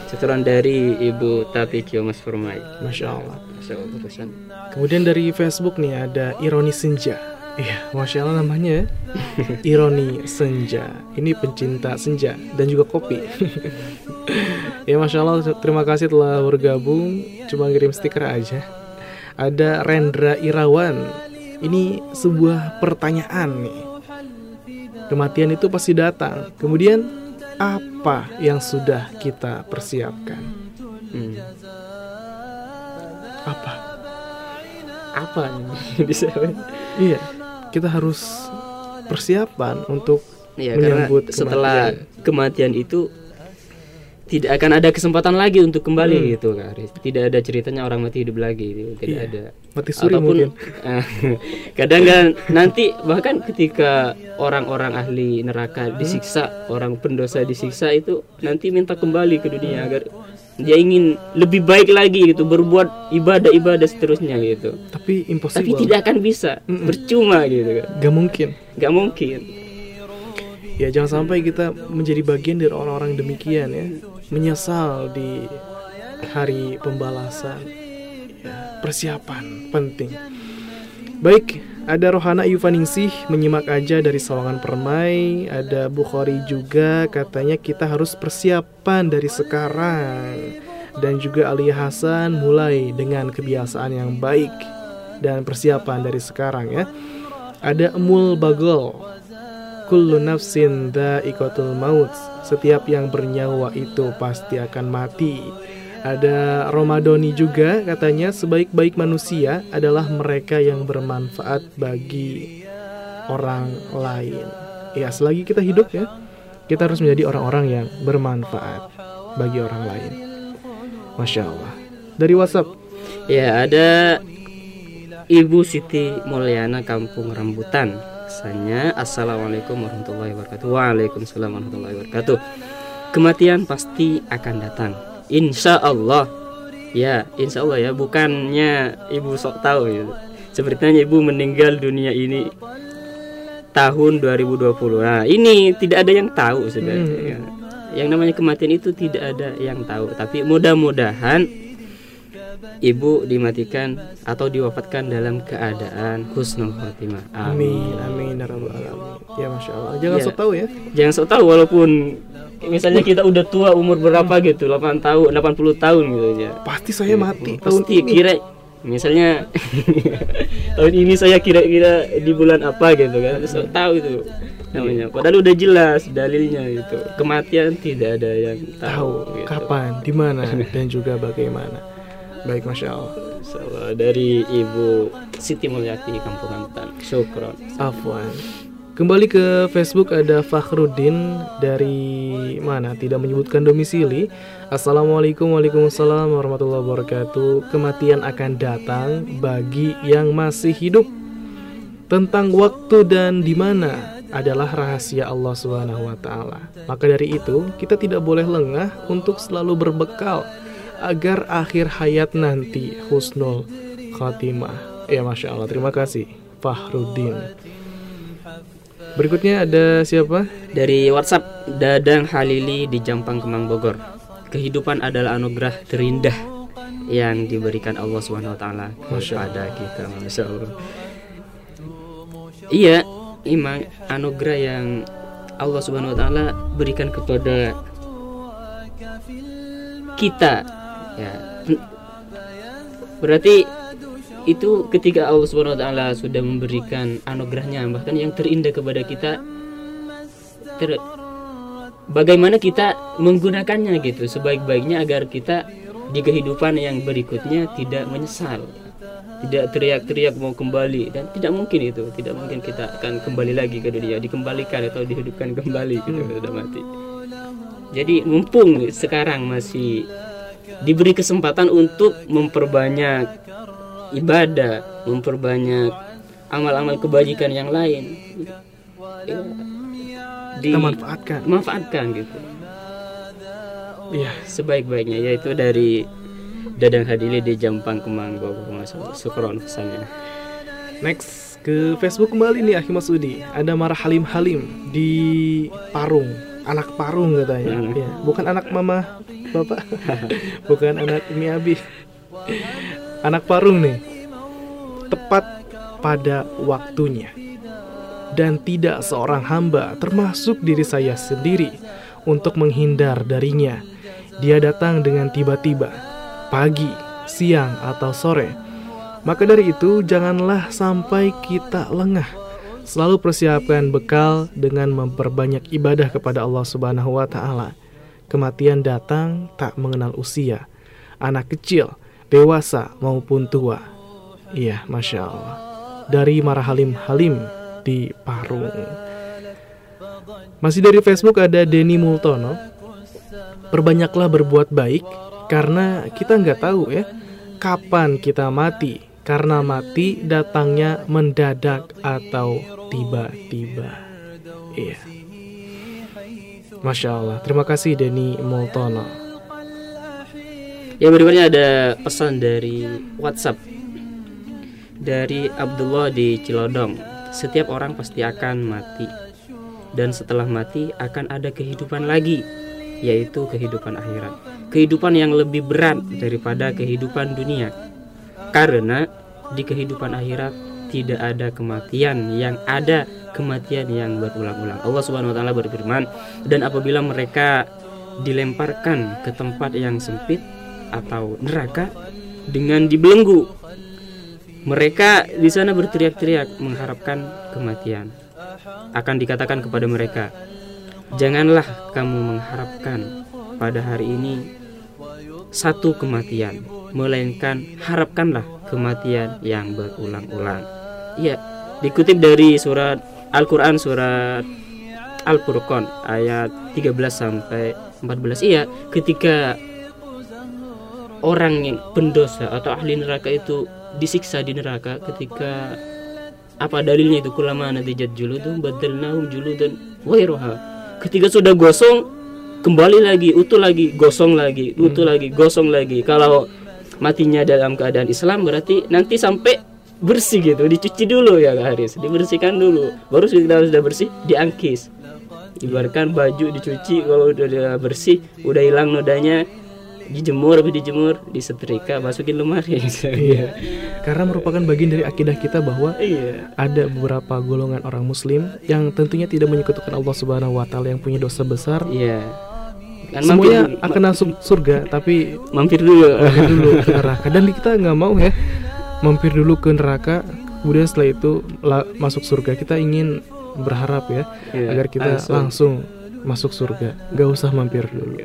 Speaker 4: Setoran dari Ibu Tati Kio Mas Permai.
Speaker 3: Masya Allah.
Speaker 4: Masya Allah.
Speaker 3: Kemudian dari Facebook nih ada Ironi Senja. Iya, Masya Allah namanya ya. Ironi Senja. Ini pencinta senja dan juga kopi. ya Masya Allah, terima kasih telah bergabung. Cuma ngirim stiker aja. Ada Rendra Irawan. Ini sebuah pertanyaan nih. Kematian itu pasti datang. Kemudian apa yang sudah kita persiapkan?
Speaker 4: Hmm.
Speaker 3: Apa?
Speaker 4: Apa nih?
Speaker 3: Iya, kita harus persiapan untuk
Speaker 4: Ya karena
Speaker 3: Menyambut
Speaker 4: setelah
Speaker 3: kematian.
Speaker 4: kematian itu tidak akan ada kesempatan lagi untuk kembali
Speaker 3: Hmm.
Speaker 4: gitu Kak Aris. Tidak ada ceritanya orang mati hidup lagi gitu. Tidak
Speaker 3: Iya.
Speaker 4: ada.
Speaker 3: mati suri mungkin.
Speaker 4: kadang kan nanti bahkan ketika orang-orang ahli neraka disiksa, orang pendosa disiksa itu nanti minta kembali ke dunia agar dia ingin lebih baik lagi gitu, berbuat ibadah-ibadah seterusnya gitu.
Speaker 3: Tapi
Speaker 4: Tapi
Speaker 3: impossible.
Speaker 4: tidak akan bisa,
Speaker 3: Mm-mm.
Speaker 4: percuma gitu kan.
Speaker 3: Gak mungkin.
Speaker 4: Gak mungkin.
Speaker 3: Ya jangan sampai kita menjadi bagian dari orang-orang demikian ya. Menyesal di hari pembalasan. Ya, persiapan penting. Baik, ada Rohana Yuvaningsih menyimak aja dari Sawangan Permai, ada Bukhari juga katanya kita harus persiapan dari sekarang. Dan juga Ali Hasan mulai dengan kebiasaan yang baik dan persiapan dari sekarang ya. Ada Emul Bagol Kullu nafsin dha'iqatul maut Setiap yang bernyawa itu pasti akan mati Ada Romadoni juga katanya Sebaik-baik manusia adalah mereka yang bermanfaat bagi orang lain. Ya selagi kita hidup ya. Kita harus menjadi orang-orang yang bermanfaat bagi orang lain. Masya Allah. Dari WhatsApp.
Speaker 4: Ya ada Ibu Siti Mulyana Kampung Rambutan. Pesannya Assalamualaikum warahmatullahi wabarakatuh. Waalaikumsalam warahmatullahi wabarakatuh. Kematian pasti akan datang Insya Allah Ya insya Allah ya. Bukannya ibu sok tahu ya. Sepertinya ibu meninggal dunia ini Tahun 2020 Nah ini tidak ada yang tahu sebenarnya.
Speaker 3: Hmm.
Speaker 4: ya. Yang namanya kematian itu tidak ada yang tahu. Tapi mudah-mudahan ibu dimatikan atau diwafatkan dalam keadaan husnul khotimah.
Speaker 3: Amin Amin ya Rabbal Alamin. Ya Masya Allah Jangan
Speaker 4: Ya.
Speaker 3: sok tahu ya
Speaker 4: Jangan sok tahu walaupun misalnya kita udah tua umur berapa gitu, 8 tahun, 80 tahun gitu ya.
Speaker 3: Pasti saya mati tahun
Speaker 4: Pasti
Speaker 3: ini
Speaker 4: kira misalnya tahun ini saya kira-kira di bulan apa gitu kan. Sok tahu itu namanya. Padahal udah jelas dalilnya gitu. Kematian tidak ada yang tahu,
Speaker 3: tahu
Speaker 4: gitu.
Speaker 3: kapan, di mana, dan juga bagaimana. Baik, masya Allah.
Speaker 4: Insyaallah, dari Ibu Siti Mulyati Kampung Rambutan. Syukron.
Speaker 3: Afwan. Kembali ke Facebook ada Fakhrudin dari mana? Tidak menyebutkan domisili. Assalamualaikum Waalaikumsalam warahmatullahi wabarakatuh. Kematian akan datang bagi yang masih hidup. tentang waktu dan di mana adalah rahasia Allah Subhanahu wa taala. Maka dari itu, kita tidak boleh lengah untuk selalu berbekal agar akhir hayat nanti husnul khatimah. Ya Masya Allah, terima kasih Fahrudin. Berikutnya ada siapa?
Speaker 4: Dari WhatsApp Dadang Halili di Jampang Kemang Bogor. Kehidupan adalah anugerah terindah yang diberikan Allah Subhanahu wa taala kepada kita. Masya Allah. Iya, imang anugerah yang Allah Subhanahu wa taala berikan kepada kita. Ya. Berarti itu ketika Allah Subhanahu wa taala sudah memberikan anugerahnya bahkan yang terindah kepada kita ter bagaimana kita menggunakannya gitu sebaik-baiknya agar kita di kehidupan yang berikutnya tidak menyesal tidak teriak-teriak mau kembali dan tidak mungkin itu tidak mungkin kita akan kembali lagi ke dunia dikembalikan atau dihidupkan kembali gitu sudah mati jadi mumpung sekarang masih diberi kesempatan untuk memperbanyak ibadah, memperbanyak amal-amal kebajikan yang lain. Ya,
Speaker 3: di kita manfaatkan.
Speaker 4: Manfaatkan gitu.
Speaker 3: Iya,
Speaker 4: sebaik-baiknya yaitu dari Dadang Hadili di Jampang Kemang Bogor Sukron pesannya.
Speaker 3: Next ke Facebook kembali nih Akhim Masudi. Ada Marah Halim Halim di Parung, anak Parung katanya. Hmm. Ya, bukan anak mama bapak, bukan anak ini Abi. Anak parung nih. Tepat pada waktunya. Dan tidak seorang hamba termasuk diri saya sendiri untuk menghindar darinya. Dia datang dengan tiba-tiba pagi siang atau sore. Maka dari itu janganlah sampai kita lengah selalu persiapkan bekal dengan memperbanyak ibadah kepada Allah Subhanahu wa taala kematian datang tak mengenal usia anak kecil dewasa maupun tua. Iya, masya Allah. Dari Marahalim Halim di Parung. Masih dari Facebook ada Denny Multono. Perbanyaklah berbuat baik karena kita nggak tahu ya kapan kita mati. Karena mati datangnya mendadak atau tiba-tiba. Iya. Masya Allah. Terima kasih Denny Multono.
Speaker 4: Yang berikutnya ada pesan dari WhatsApp dari Abdullah di Cilodong. Setiap orang pasti akan mati dan setelah mati akan ada kehidupan lagi yaitu kehidupan akhirat. Kehidupan yang lebih berat daripada kehidupan dunia. Karena di kehidupan akhirat tidak ada kematian yang ada kematian yang berulang-ulang. Allah Subhanahu wa taala berfirman, "Dan apabila mereka dilemparkan ke tempat yang sempit, atau neraka dengan dibelenggu. Mereka di sana berteriak-teriak mengharapkan kematian. Akan dikatakan kepada mereka, "Janganlah kamu mengharapkan pada hari ini satu kematian, melainkan harapkanlah kematian yang berulang-ulang." Ya, dikutip dari surat Al-Qur'an surat Al-Furqan ayat 13 sampai 14. Iya, ketika orang yang pendosa atau ahli neraka itu disiksa di neraka ketika apa dalilnya itu kulama natijat juludum badalnahum juludan wairoha ketika sudah gosong kembali lagi utuh lagi gosong lagi utuh hmm. lagi gosong lagi kalau matinya dalam keadaan Islam berarti nanti sampai bersih gitu dicuci dulu ya Kak Haris. Dibersihkan dulu baru sudah sudah bersih diangkis. Ibaratkan baju dicuci kalau udah bersih udah hilang nodanya dijemur habis dijemur disetrika masukin lemari.
Speaker 3: Iya. Karena merupakan bagian dari akidah kita bahwa iya. ada beberapa golongan orang muslim yang tentunya tidak menyekutukan Allah Subhanahu wa taala yang punya dosa besar.
Speaker 4: Iya
Speaker 3: kan semuanya mampir, akan masuk surga tapi
Speaker 4: mampir dulu
Speaker 3: mampir dulu ke neraka. Dan kita nggak mau ya mampir dulu ke neraka kemudian setelah itu masuk surga. Kita ingin berharap ya iya, agar kita langsung, langsung masuk surga. Gak usah mampir dulu.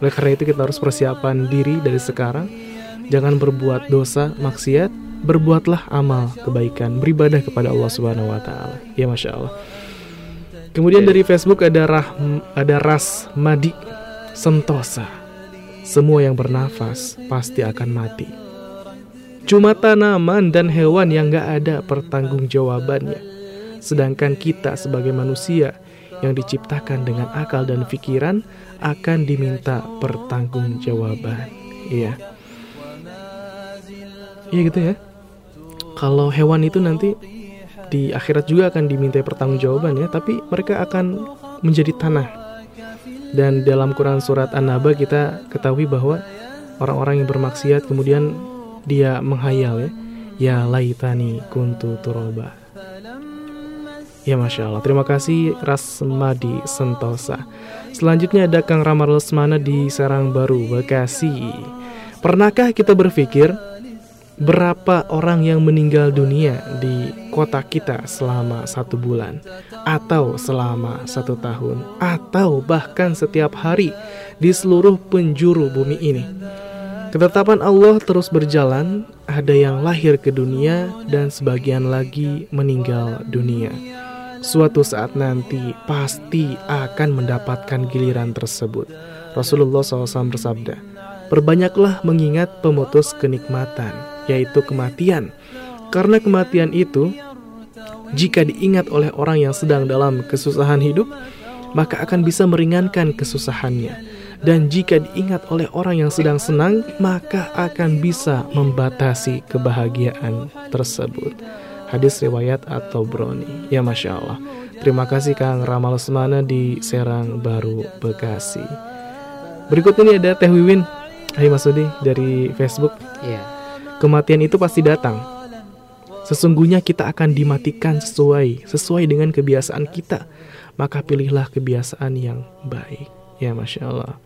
Speaker 3: Oleh karena itu kita harus persiapan diri dari sekarang. Jangan berbuat dosa, maksiat Berbuatlah amal kebaikan Beribadah kepada Allah Subhanahu Wa Taala. Ya Masya Allah. Kemudian dari Facebook ada Rah ada Ras Madi Sentosa Semua yang bernafas pasti akan mati Cuma tanaman dan hewan yang gak ada pertanggungjawabannya. Sedangkan kita sebagai manusia yang diciptakan dengan akal dan pikiran akan diminta pertanggungjawaban. Iya. Iya gitu ya. Kalau hewan itu nanti di akhirat juga akan diminta pertanggungjawaban ya, tapi mereka akan menjadi tanah. Dan dalam Quran surat An-Naba kita ketahui bahwa orang-orang yang bermaksiat kemudian dia menghayal ya, ya laitani kuntu turoba. Ya Masya Allah, terima kasih Rasmadi Sentosa. Selanjutnya ada Kang Ramar Lesmana di Serang Baru, Bekasi. Pernahkah kita berpikir berapa orang yang meninggal dunia di kota kita selama satu bulan, atau selama satu tahun, atau bahkan setiap hari di seluruh penjuru bumi ini. Ketetapan Allah terus berjalan, ada yang lahir ke dunia dan sebagian lagi meninggal dunia. Suatu saat nanti pasti akan mendapatkan giliran tersebut. Rasulullah SAW bersabda, Perbanyaklah mengingat pemutus kenikmatan, yaitu kematian. Karena kematian itu, jika diingat oleh orang yang sedang dalam kesusahan hidup, maka akan bisa meringankan kesusahannya. Dan jika diingat oleh orang yang sedang senang, maka akan bisa membatasi kebahagiaan tersebut. Hadis riwayat atau broni. Ya Masya Allah. Terima kasih Kang Ramal Semana di Serang Baru, Bekasi. Berikut ini ada Teh Wiwin Hai Mas Udi dari Facebook.
Speaker 4: Iya.
Speaker 3: Kematian itu pasti datang. Sesungguhnya kita akan dimatikan sesuai sesuai dengan kebiasaan kita. Maka pilihlah kebiasaan yang baik. Ya Masya Allah.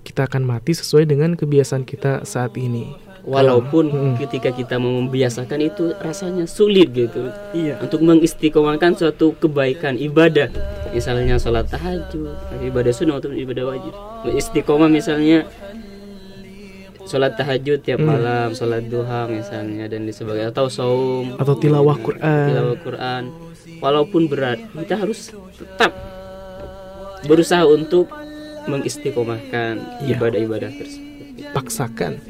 Speaker 3: Kita akan mati sesuai dengan kebiasaan kita saat ini.
Speaker 4: Walaupun
Speaker 3: Hmm.
Speaker 4: ketika kita mau membiasakan itu rasanya sulit gitu.
Speaker 3: Iya.
Speaker 4: Untuk mengistiqomahkan suatu kebaikan ibadah. Misalnya sholat tahajud, ibadah sunnah atau ibadah wajib. Istiqomah misalnya sholat tahajud tiap
Speaker 3: Hmm.
Speaker 4: malam, sholat duha misalnya dan di sebagainya atau saum
Speaker 3: Atau tilawah Quran.
Speaker 4: tilawah Quran. Walaupun berat, kita harus tetap berusaha untuk mengistiqomahkan
Speaker 3: Iya.
Speaker 4: ibadah-ibadah tersebut.
Speaker 3: Paksakan.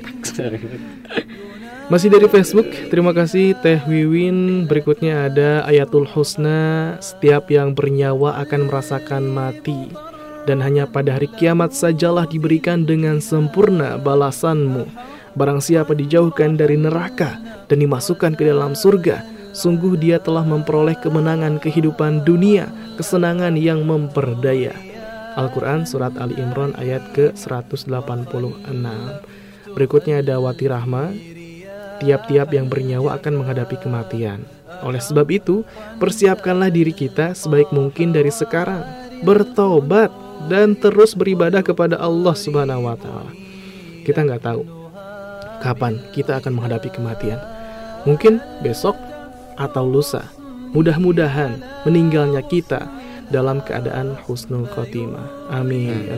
Speaker 3: Masih dari Facebook, terima kasih Teh Wiwin. Berikutnya ada Ayatul Husna, setiap yang bernyawa akan merasakan mati. Dan hanya pada hari kiamat sajalah diberikan dengan sempurna balasanmu. Barang siapa dijauhkan dari neraka dan dimasukkan ke dalam surga, sungguh dia telah memperoleh kemenangan kehidupan dunia, kesenangan yang memperdaya. Al-Quran Surat Ali Imran ayat ke-186 Berikutnya ada Wati Rahma. Tiap-tiap yang bernyawa akan menghadapi kematian. Oleh sebab itu, persiapkanlah diri kita sebaik mungkin dari sekarang. Bertobat dan terus beribadah kepada Allah Subhanahu wa Ta'ala. Kita nggak tahu kapan kita akan menghadapi kematian. Mungkin besok atau lusa. Mudah-mudahan meninggalnya kita dalam keadaan husnul khotimah. Amin ya.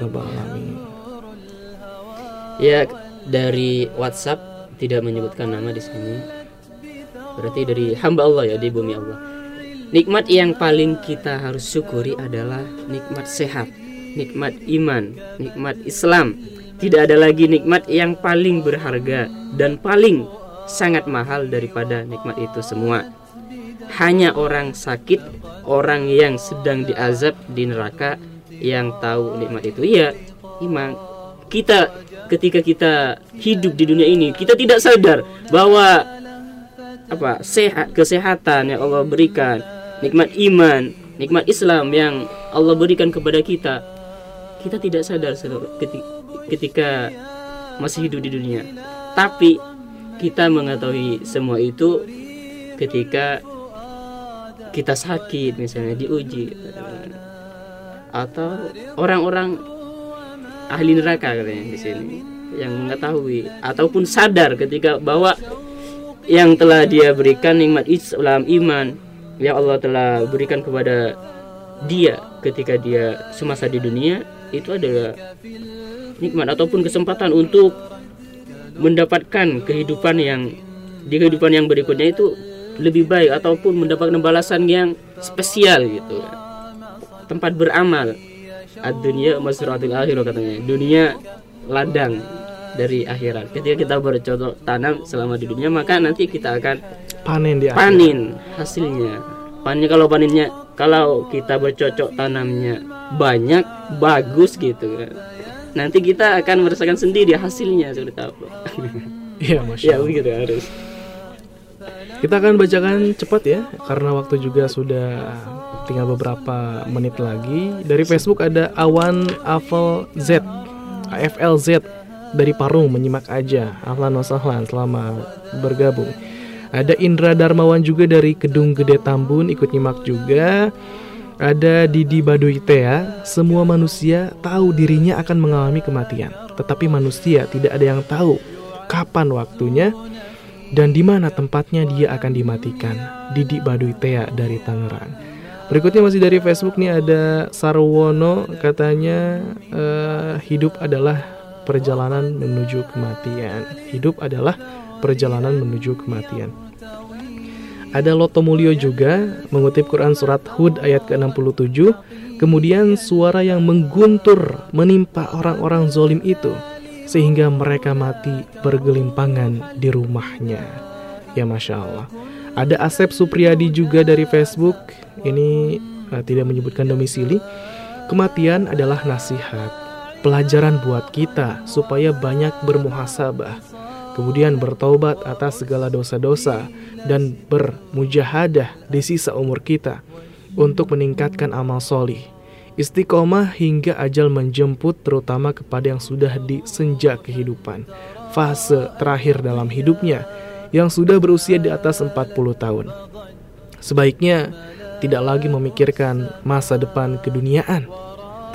Speaker 4: Ya dari WhatsApp tidak menyebutkan nama di sini. Berarti dari hamba Allah ya di bumi Allah. Nikmat yang paling kita harus syukuri adalah nikmat sehat, nikmat iman, nikmat Islam. Tidak ada lagi nikmat yang paling berharga dan paling sangat mahal daripada nikmat itu semua. Hanya orang sakit, orang yang sedang diazab di neraka yang tahu nikmat itu. Iya, iman. Kita ketika kita hidup di dunia ini, kita tidak sadar bahwa apa sehat kesehatan yang Allah berikan, nikmat iman, nikmat Islam yang Allah berikan kepada kita, kita tidak sadar ketika masih hidup di dunia. Tapi kita mengetahui semua itu ketika kita sakit misalnya diuji atau orang-orang ahli neraka katanya di sini yang mengetahui ataupun sadar ketika bahwa yang telah dia berikan nikmat Islam iman yang Allah telah berikan kepada dia ketika dia semasa di dunia itu adalah nikmat ataupun kesempatan untuk mendapatkan kehidupan yang di kehidupan yang berikutnya itu lebih baik ataupun mendapatkan balasan yang spesial gitu tempat beramal ad-dunya masratul akhirah katanya dunia ladang dari akhirat. Ketika kita bercocok tanam selama di dunia, maka nanti kita akan
Speaker 3: Panen di akhir.
Speaker 4: panen hasilnya. Panennya kalau panennya kalau kita bercocok tanamnya banyak, bagus gitu kan. Nanti kita akan merasakan sendiri hasilnya seperti apa.
Speaker 3: Iya, Masya
Speaker 4: ya
Speaker 3: Allah.
Speaker 4: begitu harus.
Speaker 3: Kita akan bacakan cepat ya, karena waktu juga sudah tinggal beberapa menit lagi. Dari Facebook ada Awan Afel Z, AFL Z dari Parung menyimak aja. Ahlan selamat bergabung. Ada Indra Darmawan juga dari Kedung Gede Tambun ikut nyimak juga. Ada Didi Baduite ya, semua manusia tahu dirinya akan mengalami kematian, tetapi manusia tidak ada yang tahu kapan waktunya dan di mana tempatnya dia akan dimatikan. Didi Baduitea dari Tangerang. Berikutnya masih dari Facebook nih ada Sarwono katanya eh, hidup adalah perjalanan menuju kematian. Hidup adalah perjalanan menuju kematian. Ada Loto Mulyo juga mengutip Quran surat Hud ayat ke-67 Kemudian suara yang mengguntur menimpa orang-orang zolim itu Sehingga mereka mati bergelimpangan di rumahnya. Ya Masya Allah. Ada Asep Supriyadi juga dari Facebook. Ini eh, tidak menyebutkan domisili. Kematian adalah nasihat Pelajaran buat kita supaya banyak bermuhasabah kemudian bertaubat atas segala dosa-dosa dan bermujahadah di sisa umur kita untuk meningkatkan amal solih. Istiqomah hingga ajal menjemput terutama kepada yang sudah di senja kehidupan, fase terakhir dalam hidupnya yang sudah berusia di atas 40 tahun. Sebaiknya tidak lagi memikirkan masa depan keduniaan,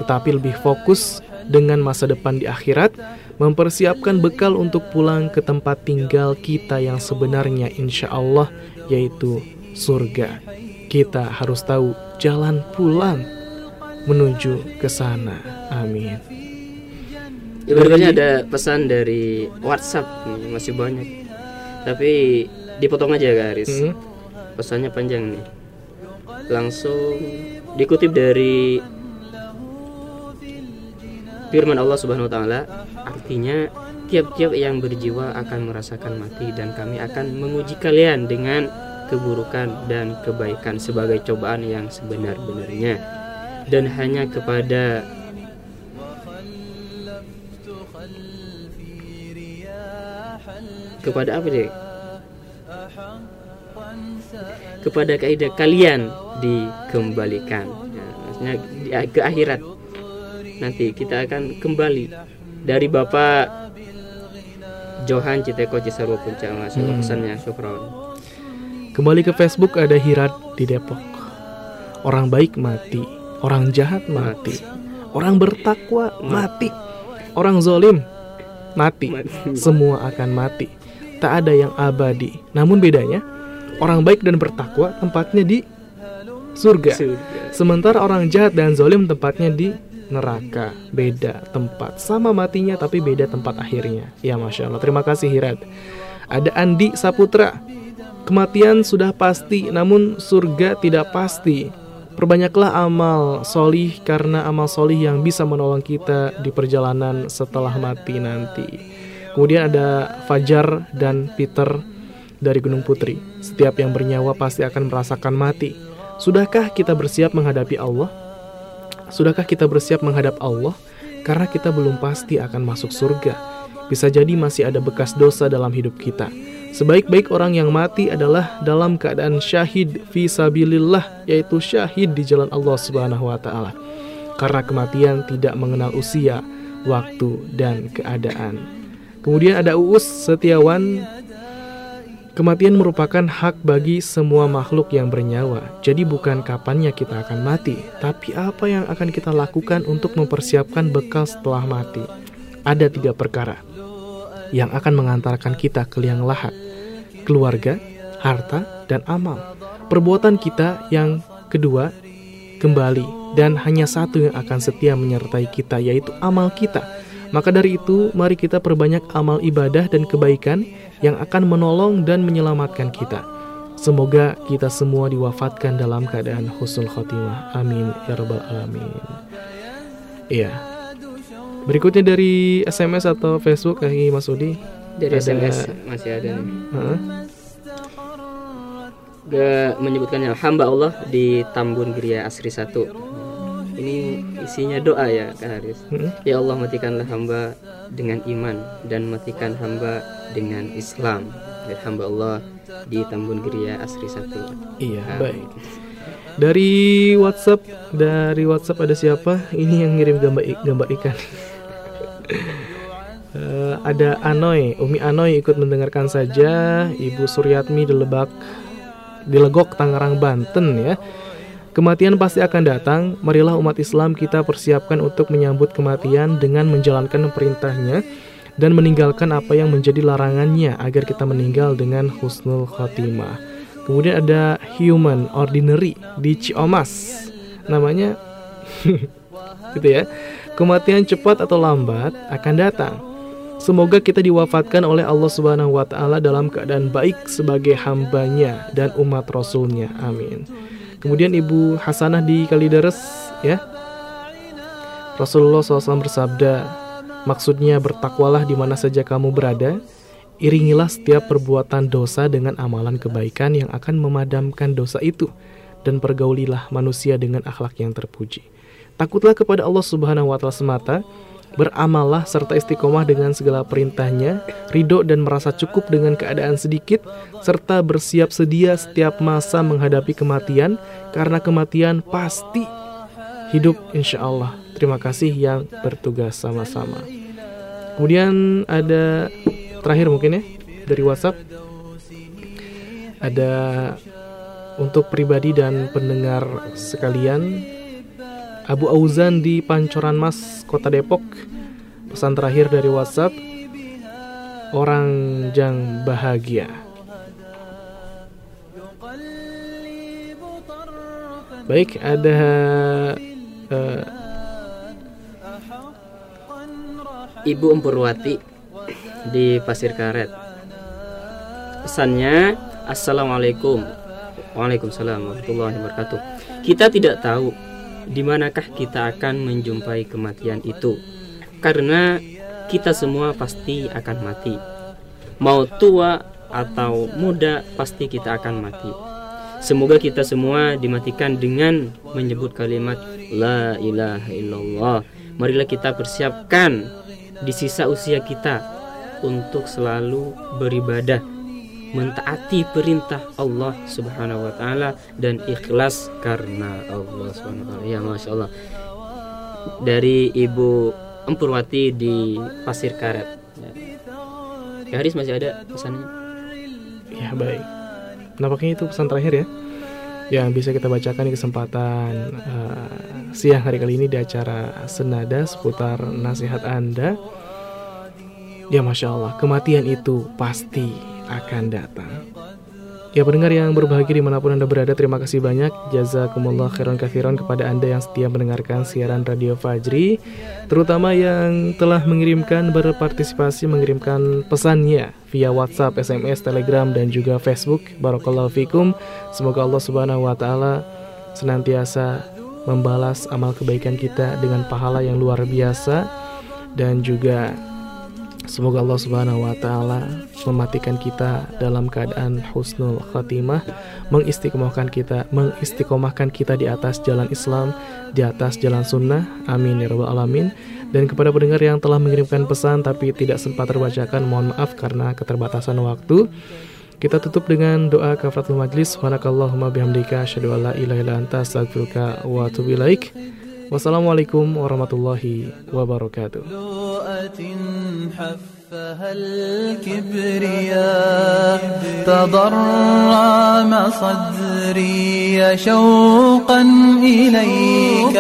Speaker 3: tetapi lebih fokus dengan masa depan di akhirat, mempersiapkan bekal untuk pulang ke tempat tinggal kita yang sebenarnya insya Allah yaitu surga. Kita harus tahu jalan pulang menuju ke sana. Amin.
Speaker 4: Ya, berikutnya ada pesan dari WhatsApp nih, masih banyak. Tapi dipotong aja guys.
Speaker 3: Hmm.
Speaker 4: Pesannya panjang nih. Langsung dikutip dari firman Allah Subhanahu wa taala artinya tiap-tiap yang berjiwa akan merasakan mati dan kami akan menguji kalian dengan keburukan dan kebaikan sebagai cobaan yang sebenar-benarnya. Dan hanya kepada kepada apa deh kepada kaidah kalian dikembalikan. Ya, maksudnya ke akhirat nanti kita akan kembali dari Bapak Johan Citeko Cisarua Puncak Masya
Speaker 3: Hmm.
Speaker 4: pesannya syukron
Speaker 3: Kembali ke Facebook ada Hirat di Depok. Orang baik mati, orang jahat mati, orang bertakwa mati, orang zolim mati.
Speaker 4: Mati.
Speaker 3: Semua akan mati. Tak ada yang abadi. Namun bedanya, orang baik dan bertakwa tempatnya di surga.
Speaker 4: Surga.
Speaker 3: Sementara orang jahat dan zolim tempatnya di neraka. Beda tempat. Sama matinya tapi beda tempat akhirnya. Ya Masya Allah. Terima kasih Hirat. Ada Andi Saputra. Kematian sudah pasti, namun surga tidak pasti. Perbanyaklah amal solih karena amal solih yang bisa menolong kita di perjalanan setelah mati nanti. Kemudian ada Fajar dan Peter dari Gunung Putri. Setiap yang bernyawa pasti akan merasakan mati. Sudahkah kita bersiap menghadapi Allah? Sudahkah kita bersiap menghadap Allah? Karena kita belum pasti akan masuk surga. Bisa jadi masih ada bekas dosa dalam hidup kita. Sebaik-baik orang yang mati adalah dalam keadaan syahid fi sabilillah, yaitu syahid di jalan Allah Subhanahu wa taala. Karena kematian tidak mengenal usia, waktu, dan keadaan. Kemudian ada Uus Setiawan Kematian merupakan hak bagi semua makhluk yang bernyawa. Jadi bukan kapannya kita akan mati, tapi apa yang akan kita lakukan untuk mempersiapkan bekal setelah mati. Ada tiga perkara yang akan mengantarkan kita ke liang lahat. Keluarga, harta, dan amal. Perbuatan kita yang kedua kembali dan hanya satu yang akan setia menyertai kita yaitu amal kita. Maka dari itu, mari kita perbanyak amal ibadah dan kebaikan yang akan menolong dan menyelamatkan kita. Semoga kita semua diwafatkan dalam keadaan husnul khotimah. Amin ya rabbal alamin. Iya. Berikutnya dari SMS atau Facebook Kaki Mas Udi.
Speaker 4: Dari
Speaker 3: Ada-
Speaker 4: SMS masih ada nih.
Speaker 3: Heeh.
Speaker 4: Gak menyebutkannya hamba Allah di Tambun Geria Asri 1 Ini isinya doa ya Kak Haris
Speaker 3: Mm-mm.
Speaker 4: Ya Allah matikanlah hamba dengan iman Dan matikan hamba dengan Islam Dari hamba Allah di Tambun Geria Asri 1
Speaker 3: Iya,
Speaker 4: Ah.
Speaker 3: baik. Dari WhatsApp, dari WhatsApp ada siapa? Ini yang ngirim gambar gambar ikan. Eh, ada Anoy, Umi Anoy ikut mendengarkan saja. Ibu Suryatmi di Lebak, di Legok, Tangerang, Banten ya. Kematian pasti akan datang. Marilah umat Islam kita persiapkan untuk menyambut kematian dengan menjalankan perintahnya dan meninggalkan apa yang menjadi larangannya agar kita meninggal dengan husnul khotimah. Kemudian ada Human Ordinary di Ciomas. Namanya gitu ya. Kematian cepat atau lambat akan datang. Semoga kita diwafatkan oleh Allah Subhanahu wa taala dalam keadaan baik sebagai hambanya dan umat rasulnya. Amin. Kemudian Ibu Hasanah di Kalideres ya. Rasulullah SAW bersabda, maksudnya bertakwalah di mana saja kamu berada, iringilah setiap perbuatan dosa dengan amalan kebaikan yang akan memadamkan dosa itu, dan pergaulilah manusia dengan akhlak yang terpuji. Takutlah kepada Allah Subhanahu wa Ta'ala semata, beramallah serta istiqomah dengan segala perintahnya, ridho dan merasa cukup dengan keadaan sedikit, serta bersiap sedia setiap masa menghadapi kematian, karena kematian pasti hidup insya Allah. Terima kasih yang bertugas sama-sama. Kemudian ada terakhir mungkin ya dari WhatsApp ada untuk pribadi dan pendengar sekalian Abu Auzan di Pancoran Mas Kota Depok. Pesan terakhir dari WhatsApp orang jang bahagia. Baik ada eh,
Speaker 4: Ibu Empurwati di Pasir Karet. Pesannya Assalamualaikum. Waalaikumsalam warahmatullahi wabarakatuh. Kita tidak tahu di manakah kita akan menjumpai kematian itu? Karena kita semua pasti akan mati. Mau tua atau muda pasti kita akan mati. Semoga kita semua dimatikan dengan menyebut kalimat La ilaha illallah. Marilah kita persiapkan di sisa usia kita untuk selalu beribadah mentaati perintah Allah Subhanahu wa taala dan ikhlas karena Allah Subhanahu wa taala. Ya Masya Allah. Dari Ibu Empurwati di Pasir Karet. Ya. Haris masih ada pesannya?
Speaker 3: Ya baik. Nampaknya itu pesan terakhir ya yang bisa kita bacakan di kesempatan eh, siang hari kali ini di acara Senada seputar nasihat Anda. Ya Masya Allah, kematian itu pasti akan datang. Ya pendengar yang berbahagia di mana pun Anda berada, terima kasih banyak. Jazakumullah khairan kathiran kepada Anda yang setia mendengarkan siaran Radio Fajri. Terutama yang telah mengirimkan, berpartisipasi, mengirimkan pesannya via WhatsApp, SMS, Telegram, dan juga Facebook. Barakallahu fikum. Semoga Allah Subhanahu wa Ta'ala senantiasa membalas amal kebaikan kita dengan pahala yang luar biasa dan juga Semoga Allah Subhanahu wa taala mematikan kita dalam keadaan husnul khatimah, mengistiqomahkan kita, mengistiqomahkan kita di atas jalan Islam, di atas jalan sunnah. Amin ya rabbal alamin. Dan kepada pendengar yang telah mengirimkan pesan tapi tidak sempat terbacakan, mohon maaf karena keterbatasan waktu. Kita tutup dengan doa kafaratul majlis. Subhanakallahumma bihamdika asyhadu an la ilaha illa anta wa atubu. Wassalamualaikum warahmatullahi wabarakatuh.
Speaker 2: حفها الكبرياء تضرم صدري شوقا إليك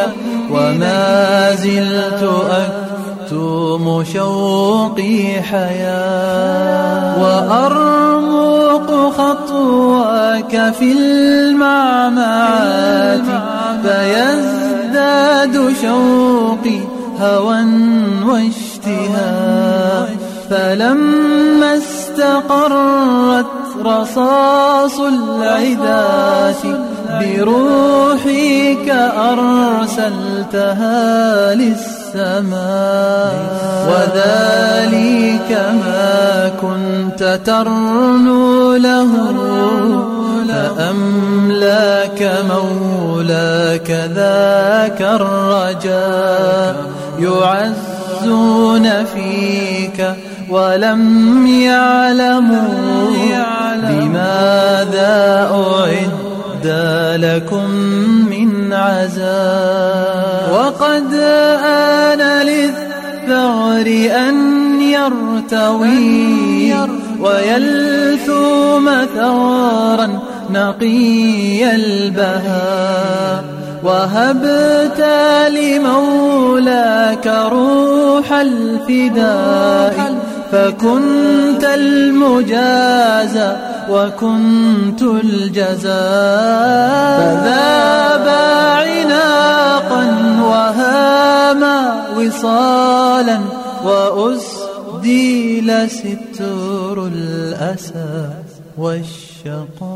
Speaker 2: وما زلت أكتم شوقي حياة وأرمق خطواك في المعمعات فيزداد شوقي هوى واشتهاء. فلما استقرت رصاص العداة بروحك أرسلتها للسماء. وذلك ما كنت ترنو له فأملاك مولاك ذاك الرجاء يعزون فيك ولم يعلموا بماذا أعد لكم من عذاب وقد آن للثغر أن يرتوي ويلثوم ثغرا نقي البهاء. وهبت لمولاك روح الفداء. فكنت المجازى وكنت الجزاء. فذاب عناقا وهاما وصالا. وأسديل ستر الأسى. شقاء